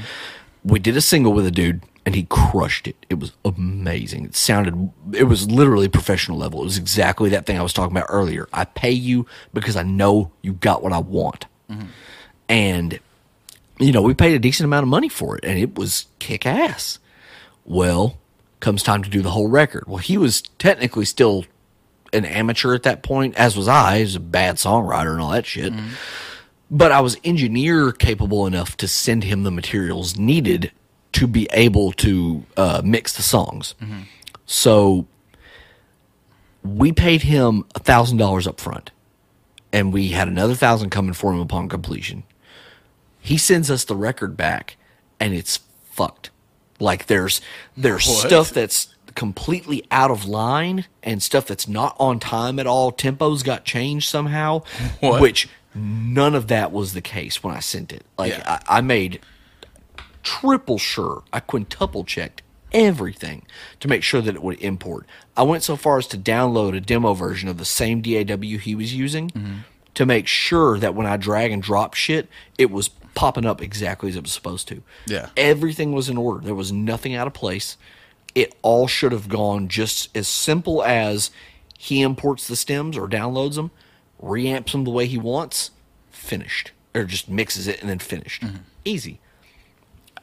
we did a single with a dude and he crushed it. It was amazing. It sounded, it was literally professional level. It was exactly that thing I was talking about earlier. I pay you because I know you got what I want. Mm-hmm. And, you know, we paid a decent amount of money for it and it was kick ass. Well, comes time to do the whole record. Well, he was technically still an amateur at that point, as was I. He was a bad songwriter and all that shit. Mm-hmm. But I was engineer capable enough to send him the materials needed to be able to uh, mix the songs. So we paid him a thousand dollars up front, and we had another thousand coming for him upon completion. He sends us the record back, and it's fucked. Like there's there's What? stuff that's completely out of line and stuff that's not on time at all. Tempos got changed somehow, What? which none of that was the case when I sent it. Like Yeah. I, I made triple sure, I quintuple checked everything to make sure that it would import. I went so far as to download a demo version of the same DAW he was using Mm-hmm. to make sure that when I drag and drop shit, it was popping up exactly as it was supposed to. Yeah. Everything was in order. There was nothing out of place. It all should have gone just as simple as he imports the stems or downloads them, reamps them the way he wants, finished. Or just mixes it and then finished. Mm-hmm. Easy.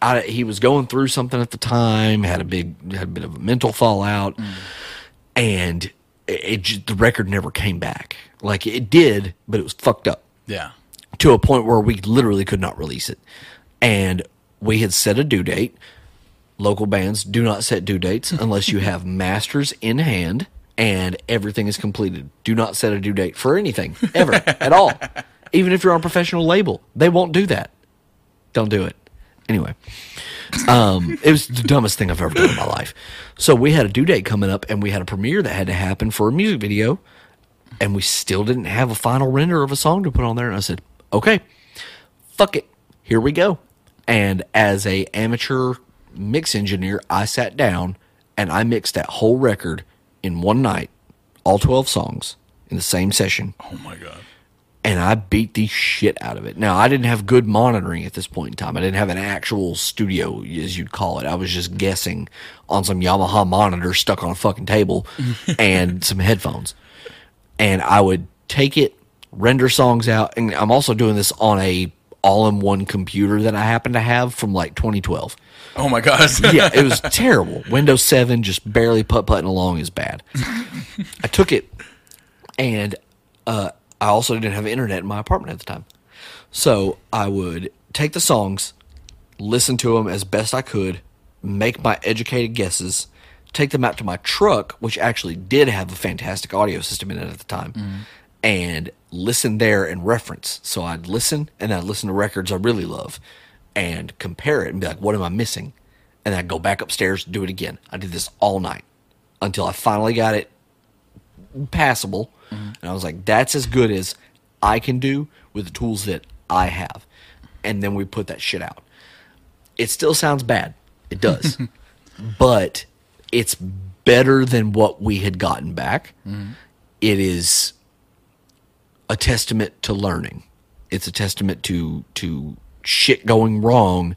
I, he was going through something at the time, had a big, had a bit of a mental fallout, mm. and it, it just, the record never came back. Like it did, but it was fucked up Yeah. to a point where we literally could not release it. And we had set a due date. Local bands do not set due dates unless you have masters in hand and everything is completed. Do not set a due date for anything ever at all. Even if you're on a professional label, they won't do that. Don't do it. Anyway, um, it was the dumbest thing I've ever done in my life. So we had a due date coming up, and we had a premiere that had to happen for a music video, and we still didn't have a final render of a song to put on there. And I said, "Okay, fuck it, here we go." And as a amateur mix engineer, I sat down and I mixed that whole record in one night, all twelve songs in the same session Oh my god. and I beat the shit out of it. Now, I didn't have good monitoring at this point in time. I didn't have an actual studio, as you'd call it. I was just guessing on some Yamaha monitor stuck on a fucking table and some headphones. And I would take it, render songs out, and I'm also doing this on a all-in-one computer that I happen to have from like 2012 Oh my gosh. yeah, it was terrible. Windows 7 just barely putt putting along is bad. I took it, and uh, I also didn't have internet in my apartment at the time. So I would take the songs, listen to them as best I could, make my educated guesses, take them out to my truck, which actually did have a fantastic audio system in it at the time, and listen there and reference. So I'd listen and I'd listen to records I really love and compare it and be like, what am I missing? And I'd go back upstairs, do it again. I did this all night until I finally got it passable. And I was like, that's as good as I can do with the tools that I have. And then we put that shit out. It still sounds bad. It does. but it's better than what we had gotten back. Mm-hmm. It is a testament to learning. It's a testament to to shit going wrong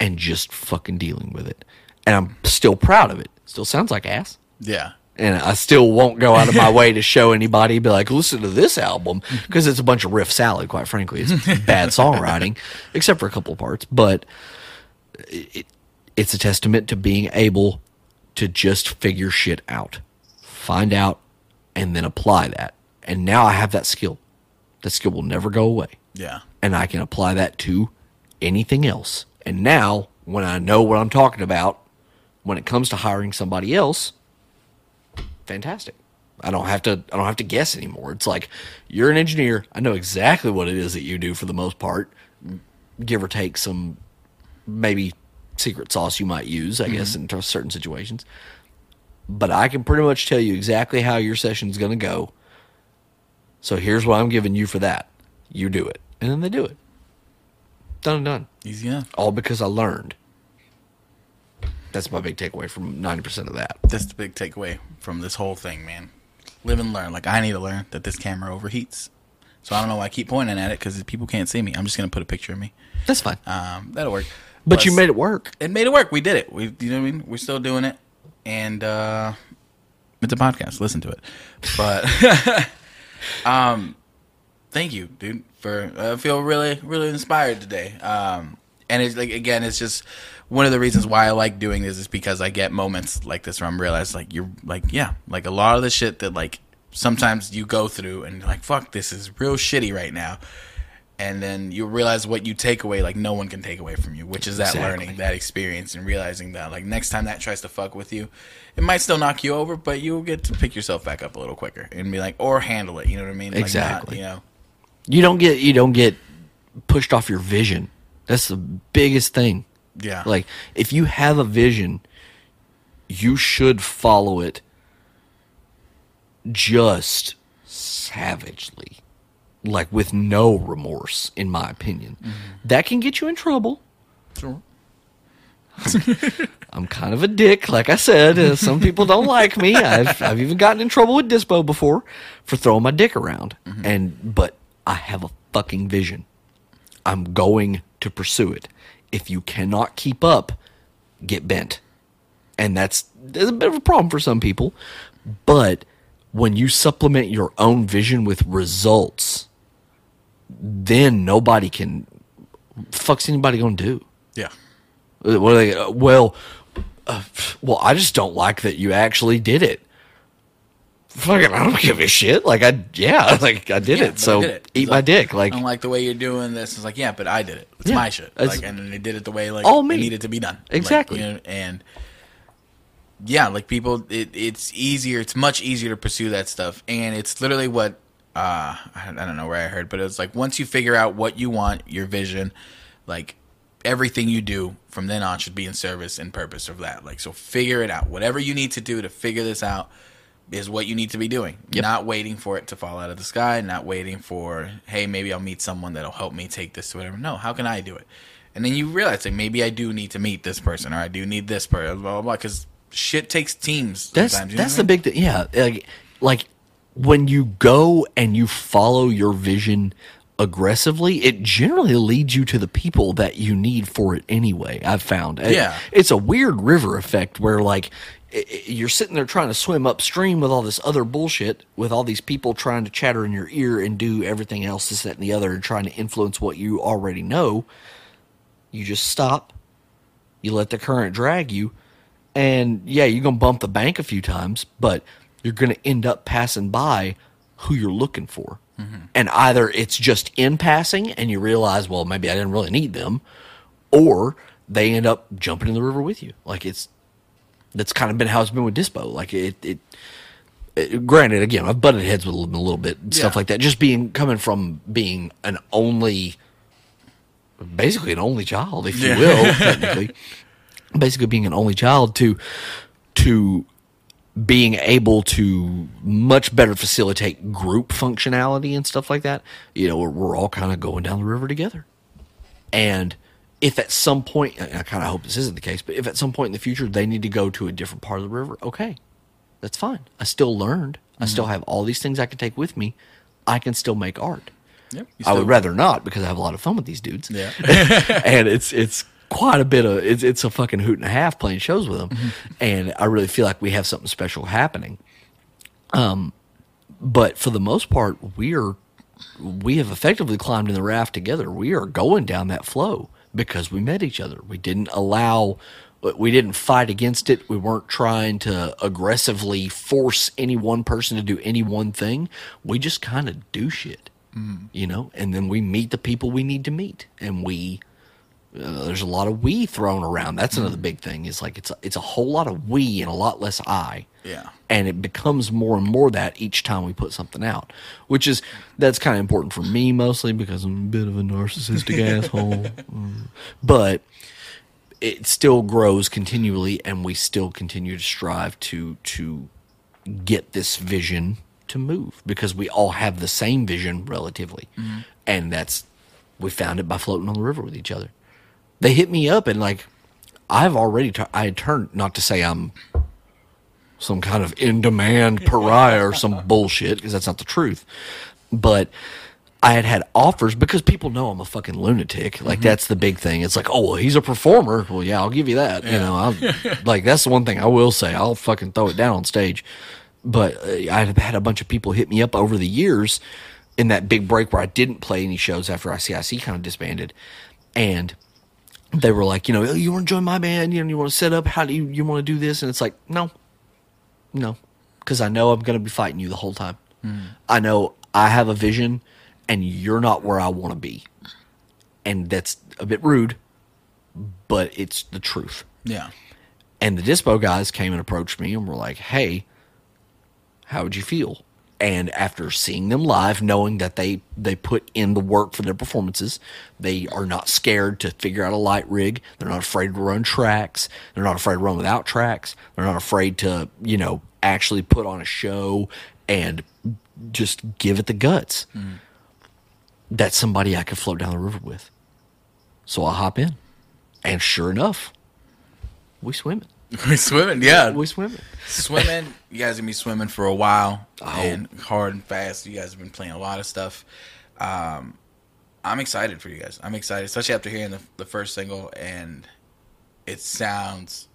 and just fucking dealing with it. And I'm still proud of it. Still sounds like ass yeah. and I still won't go out of my way to show anybody, be like, listen to this album, because it's a bunch of riff salad, quite frankly. It's bad songwriting, except for a couple of parts. But it, it's a testament to being able to just figure shit out, find out, and then apply that. And now I have that skill. That skill will never go away Yeah. and I can apply that to anything else. And now, when I know what I'm talking about, when it comes to hiring somebody else, fantastic. I don't have to. I don't have to guess anymore. It's like you're an engineer. I know exactly what it is that you do for the most part, give or take some maybe secret sauce you might use. I guess mm-hmm. in certain situations. But I can pretty much tell you exactly how your session's going to go. So here's what I'm giving you for that. You do it. And then they do it. Done and done. Easy enough. All because I learned. That's my big takeaway from 90% of that. That's the big takeaway from this whole thing, man. Live and learn. Like I need to learn that this camera overheats. So I don't know why I keep pointing at it because people can't see me. I'm just gonna put a picture of me. That's fine. Um, that'll work. but you made it work. it made it work. We did it. We, you know what I mean? We're still doing it, and uh, it's a podcast. Listen to it. But, um, thank you, dude. For I feel really, really inspired today. Um, and it's like again, it's just one of the reasons why I like doing this is because I get moments like this where I'm realized like you're like yeah, like a lot of the shit that like sometimes you go through and you're like fuck, this is real shitty right now. And then you realize what you take away, like no one can take away from you, which is that Exactly. learning, that experience, and realizing that, like next time that tries to fuck with you, it might still knock you over, but you'll get to pick yourself back up a little quicker and be like, or handle it. You know what I mean? Like, not, Exactly. you know, You don't get you don't get pushed off your vision. That's the biggest thing. yeah, Like if you have a vision, you should follow it just savagely. Like with no remorse, in my opinion. That can get you in trouble. Sure. I'm kind of a dick, like I said. Uh, some people don't like me. I've I've even gotten in trouble with Dispo before for throwing my dick around. And but I have a fucking vision. I'm going to pursue it. If you cannot keep up, get bent. And that's, that's a bit of a problem for some people. But when you supplement your own vision with results, then nobody can fuck's anybody gonna do? yeah, What are they? Uh, well, uh, well, I just don't like that you actually did it. Fucking, I don't give a shit. Like I, yeah, like I did Yeah, it. So did it. eat my like, dick. Like I don't like the way you're doing this. It's like, yeah, but I did it. It's Yeah, my shit. it's- Like, and they did it the way like All it me. needed to be done. Like, Exactly. you know, and yeah, like people, it, it's easier. It's much easier to pursue that stuff, and it's literally what uh, I, I don't know where I heard, but it's like once you figure out what you want, your vision, like everything you do from then on should be in service and purpose of that. Like, so figure it out. Whatever you need to do to figure this out is what you need to be doing. Yep. Not waiting for it to fall out of the sky, not waiting for, hey, maybe I'll meet someone that'll help me take this to whatever. No, how can I do it? And then you realize, like, maybe I do need to meet this person or I do need this person, blah, blah, blah, because shit takes teams that's sometimes. that's the I mean? big thing. Yeah, like like when you go and you follow your vision aggressively, it generally leads you to the people that you need for it anyway. I've found. It- Yeah. it's a weird river effect where like you're sitting there trying to swim upstream with all this other bullshit, with all these people trying to chatter in your ear and do everything else, this, that, and the other, and trying to influence what you already know. You just stop. You let the current drag you, and yeah, you're gonna bump the bank a few times, but you're gonna end up passing by who you're looking for. Mm-hmm. And either it's just in passing and you realize, well, maybe I didn't really need them, or they end up jumping in the river with you. Like it's that's kind of been how it's been with Dispo. Like it, it, it granted, again, I've butted heads with them a little bit and stuff Yeah. like that. Just being coming from being an only, basically an only child, if you Yeah. will, technically, basically being an only child to to being able to much better facilitate group functionality and stuff like that. You know, we're, we're all kind of going down the river together. And if at some point, I kind of hope this isn't the case, but if at some point in the future they need to go to a different part of the river, okay, that's fine. I still learned. I still have all these things I can take with me. I can still make art. Yep, I would rather not because I have a lot of fun with these dudes. Yeah. and it's it's quite a bit of it's it's a fucking hoot and a half playing shows with them, Mm-hmm. and I really feel like we have something special happening. Um, but for the most part, we are we have effectively climbed in the raft together. We are going down that flow because we met each other. We didn't allow. We didn't fight against it. We weren't trying to aggressively force any one person to do any one thing. We just kind of do shit, mm. you know. And then we meet the people we need to meet, and we uh, there's a lot of we thrown around. That's another big thing. Is like it's a, it's a whole lot of we and a lot less I. Yeah. And it becomes more and more that each time we put something out, which is that's kind of important for me mostly because I'm a bit of a narcissistic asshole. Mm. But it still grows continually, and we still continue to strive to to get this vision to move because we all have the same vision relatively, and that's we found it by floating on the river with each other. They hit me up and like I've already tu- I had turned not to say I'm some kind of in demand pariah or some bullshit because that's not the truth, but I had had offers because people know I'm a fucking lunatic. Like Mm-hmm. that's the big thing. It's like, oh well, he's a performer. Well, yeah, I'll give you that. You know, I'm, like that's the one thing I will say. I'll fucking throw it down on stage. But uh, I've had a bunch of people hit me up over the years in that big break where I didn't play any shows after ICIC kind of disbanded, and they were like, you know, "Oh, you want to join my band? You know, you want to set up? How do you you want to do this? And it's like, no, no, because I know I'm going to be fighting you the whole time. Hmm. I know I have a vision, and you're not where I want to be, and that's a bit rude, but it's the truth. Yeah. And the Dispo guys came and approached me and were like, "Hey, how would you feel?" And after seeing them live, knowing that they they put in the work for their performances, they are not scared to figure out a light rig. They're not afraid to run tracks. They're not afraid to run without tracks. They're not afraid to you know actually put on a show and just give it the guts. Hmm. That's somebody I could float down the river with. So I hop in, and sure enough, we swimming. We swimming, yeah. We swimming. swimming. You guys gonna be swimming for a while Oh. and hard and fast. You guys have been playing a lot of stuff. Um, I'm excited for you guys. I'm excited, especially after hearing the, the first single, and it sounds.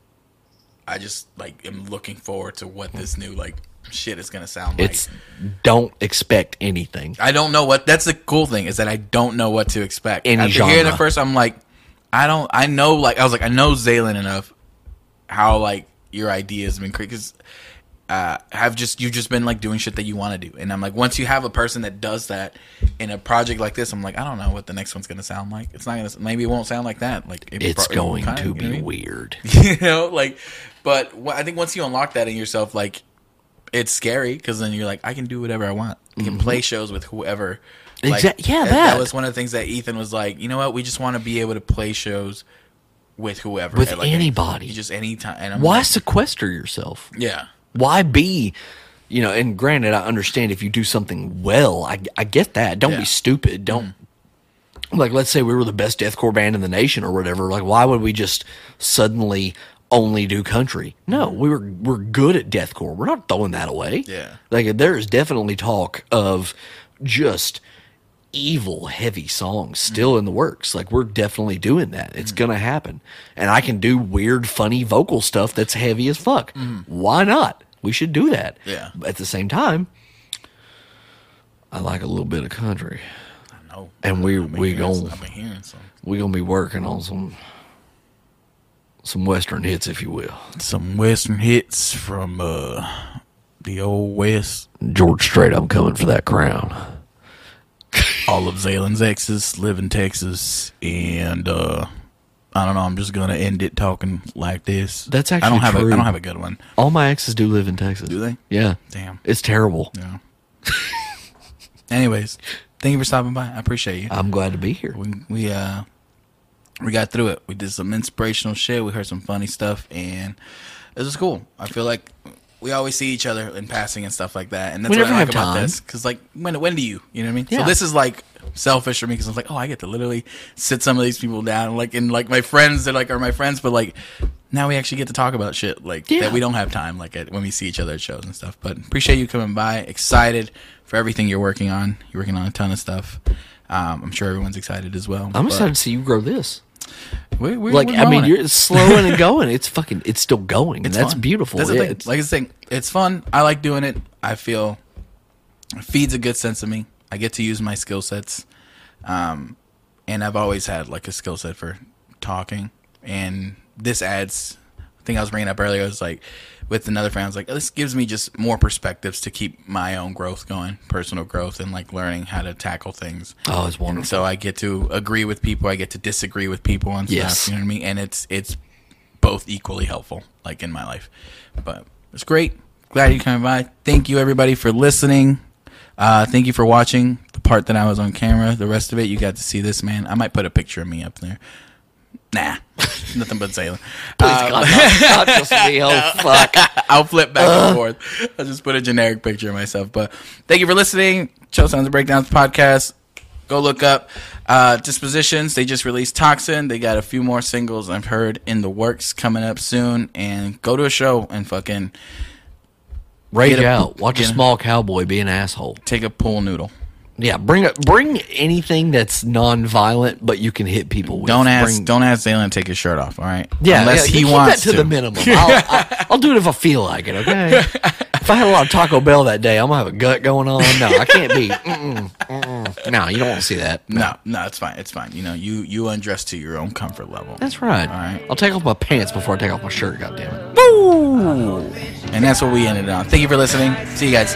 I just like am looking forward to what this new like shit is gonna sound like. It's don't expect anything. I don't know what. That's the cool thing is that I don't know what to expect. Any After hearing the first, I'm like, I don't. I know, like I was like, I know Zalen enough. How like your ideas have been crazy because uh, have just you've just been like doing shit that you want to do, and I'm like, once you have a person that does that in a project like this, I'm like, I don't know what the next one's gonna sound like. It's not gonna. Maybe it won't sound like that. Like It's pro- going to you know be weird. you know, like, but I think once you unlock that in yourself, like, it's scary because then you're like, I can do whatever I want. I can play shows with whoever. Like, Exact- yeah, that. that. was one of the things that Ethan was like. You know what? We just want to be able to play shows with whoever, With like, anybody. just any time. And I'm Why like, sequester yourself? yeah, Why be, you know, and granted, I understand if you do something well, I, I get that. Don't Yeah. be stupid. Don't, mm-hmm. like, let's say we were the best deathcore band in the nation or whatever. Like, why would we just suddenly only do country? No, mm-hmm. we were, we're good at deathcore. We're not throwing that away. Yeah. Like, there is definitely talk of just evil, heavy songs mm. still in the works. Like, we're definitely doing that. It's mm. going to happen. And I can do weird, funny vocal stuff that's heavy as fuck. Mm. Why not? We should do that. Yeah. But at the same time, I like a little bit of country. I know. And we we hearing some- gon' I've been hearing some we gonna be working on some some western hits, if you will. some western hits from uh the old west. George Strait, I'm coming for that crown. All of Zalen's exes live in Texas, and uh, I don't know. I'm just gonna end it talking like this. That's I don't actually have true. I don't have a good one. All my exes do live in Texas. Do they? Yeah. Damn. It's terrible. Yeah. Anyways, thank you for stopping by. I appreciate you. I'm glad to be here. We we uh we got through it. We did some inspirational shit. We heard some funny stuff, and it was cool. I feel like we always see each other in passing and stuff like that, and that's We what I like about time. this. Because like, when when do you? You know what I mean? Yeah. So this is like selfish for me because I'm like, oh, I get to literally sit some of these people down, like and like my friends that like are my friends, but like now we actually get to talk about shit like Yeah. that we don't have time like at, when we see each other at shows and stuff. But appreciate you coming by. Excited for everything you're working on. You're working on a ton of stuff. Um, I'm sure everyone's excited as well. I'm but excited to see you grow this. We- we- Like I mean, it. you're slowing and going. It's fucking. It's still going, and It's that's fun. beautiful. That's the Yeah, thing. Like I was saying, it's fun. I like doing it. I feel it feeds a good sense of me. I get to use my skill sets, um, and I've always had like a skill set for talking, and this adds. I think I was bringing up earlier. I was like, with another friend, I was like, this gives me just more perspectives to keep my own growth going, personal growth, and like learning how to tackle things. oh, it's And wonderful. so I get to agree with people. I get to disagree with people and Yes. stuff. You know what I mean? And it's it's both equally helpful, like in my life. But it's great. Glad you came by. Thank you everybody for listening. Uh, thank you for watching the part that I was on camera. The rest of it, you got to see this man. I might put a picture of me up there. Nah, nothing but Zalen. Please God, not, not just me. Oh fuck. I'll flip back and forth. I'll just put a generic picture of myself. But thank you for listening. Chill Sounds and Breakdowns podcast. Go look up uh, Dispositions. They just released Toxin. They got a few more singles I've heard in the works coming up soon. And go to a show and fucking Rage out. Watch a- small cowboy be an asshole. take a pool noodle. Yeah, bring a, bring anything that's non-violent, but you can hit people with. Don't ask. Bring- don't ask Zalen to take his shirt off. All right. yeah, Unless yeah, he keep wants that to, the minimum. I'll, I, I'll do it if I feel like it. Okay. if I had a lot of Taco Bell that day, I'm gonna have a gut going on. No, I can't be. Mm-mm, mm-mm. No, you don't want to see that. No, no, it's fine. It's fine. You know, you you undress to your own comfort level. That's right. All right. I'll take off my pants before I take off my shirt. God damn it. And that's what we ended on. Thank you for listening. See you guys.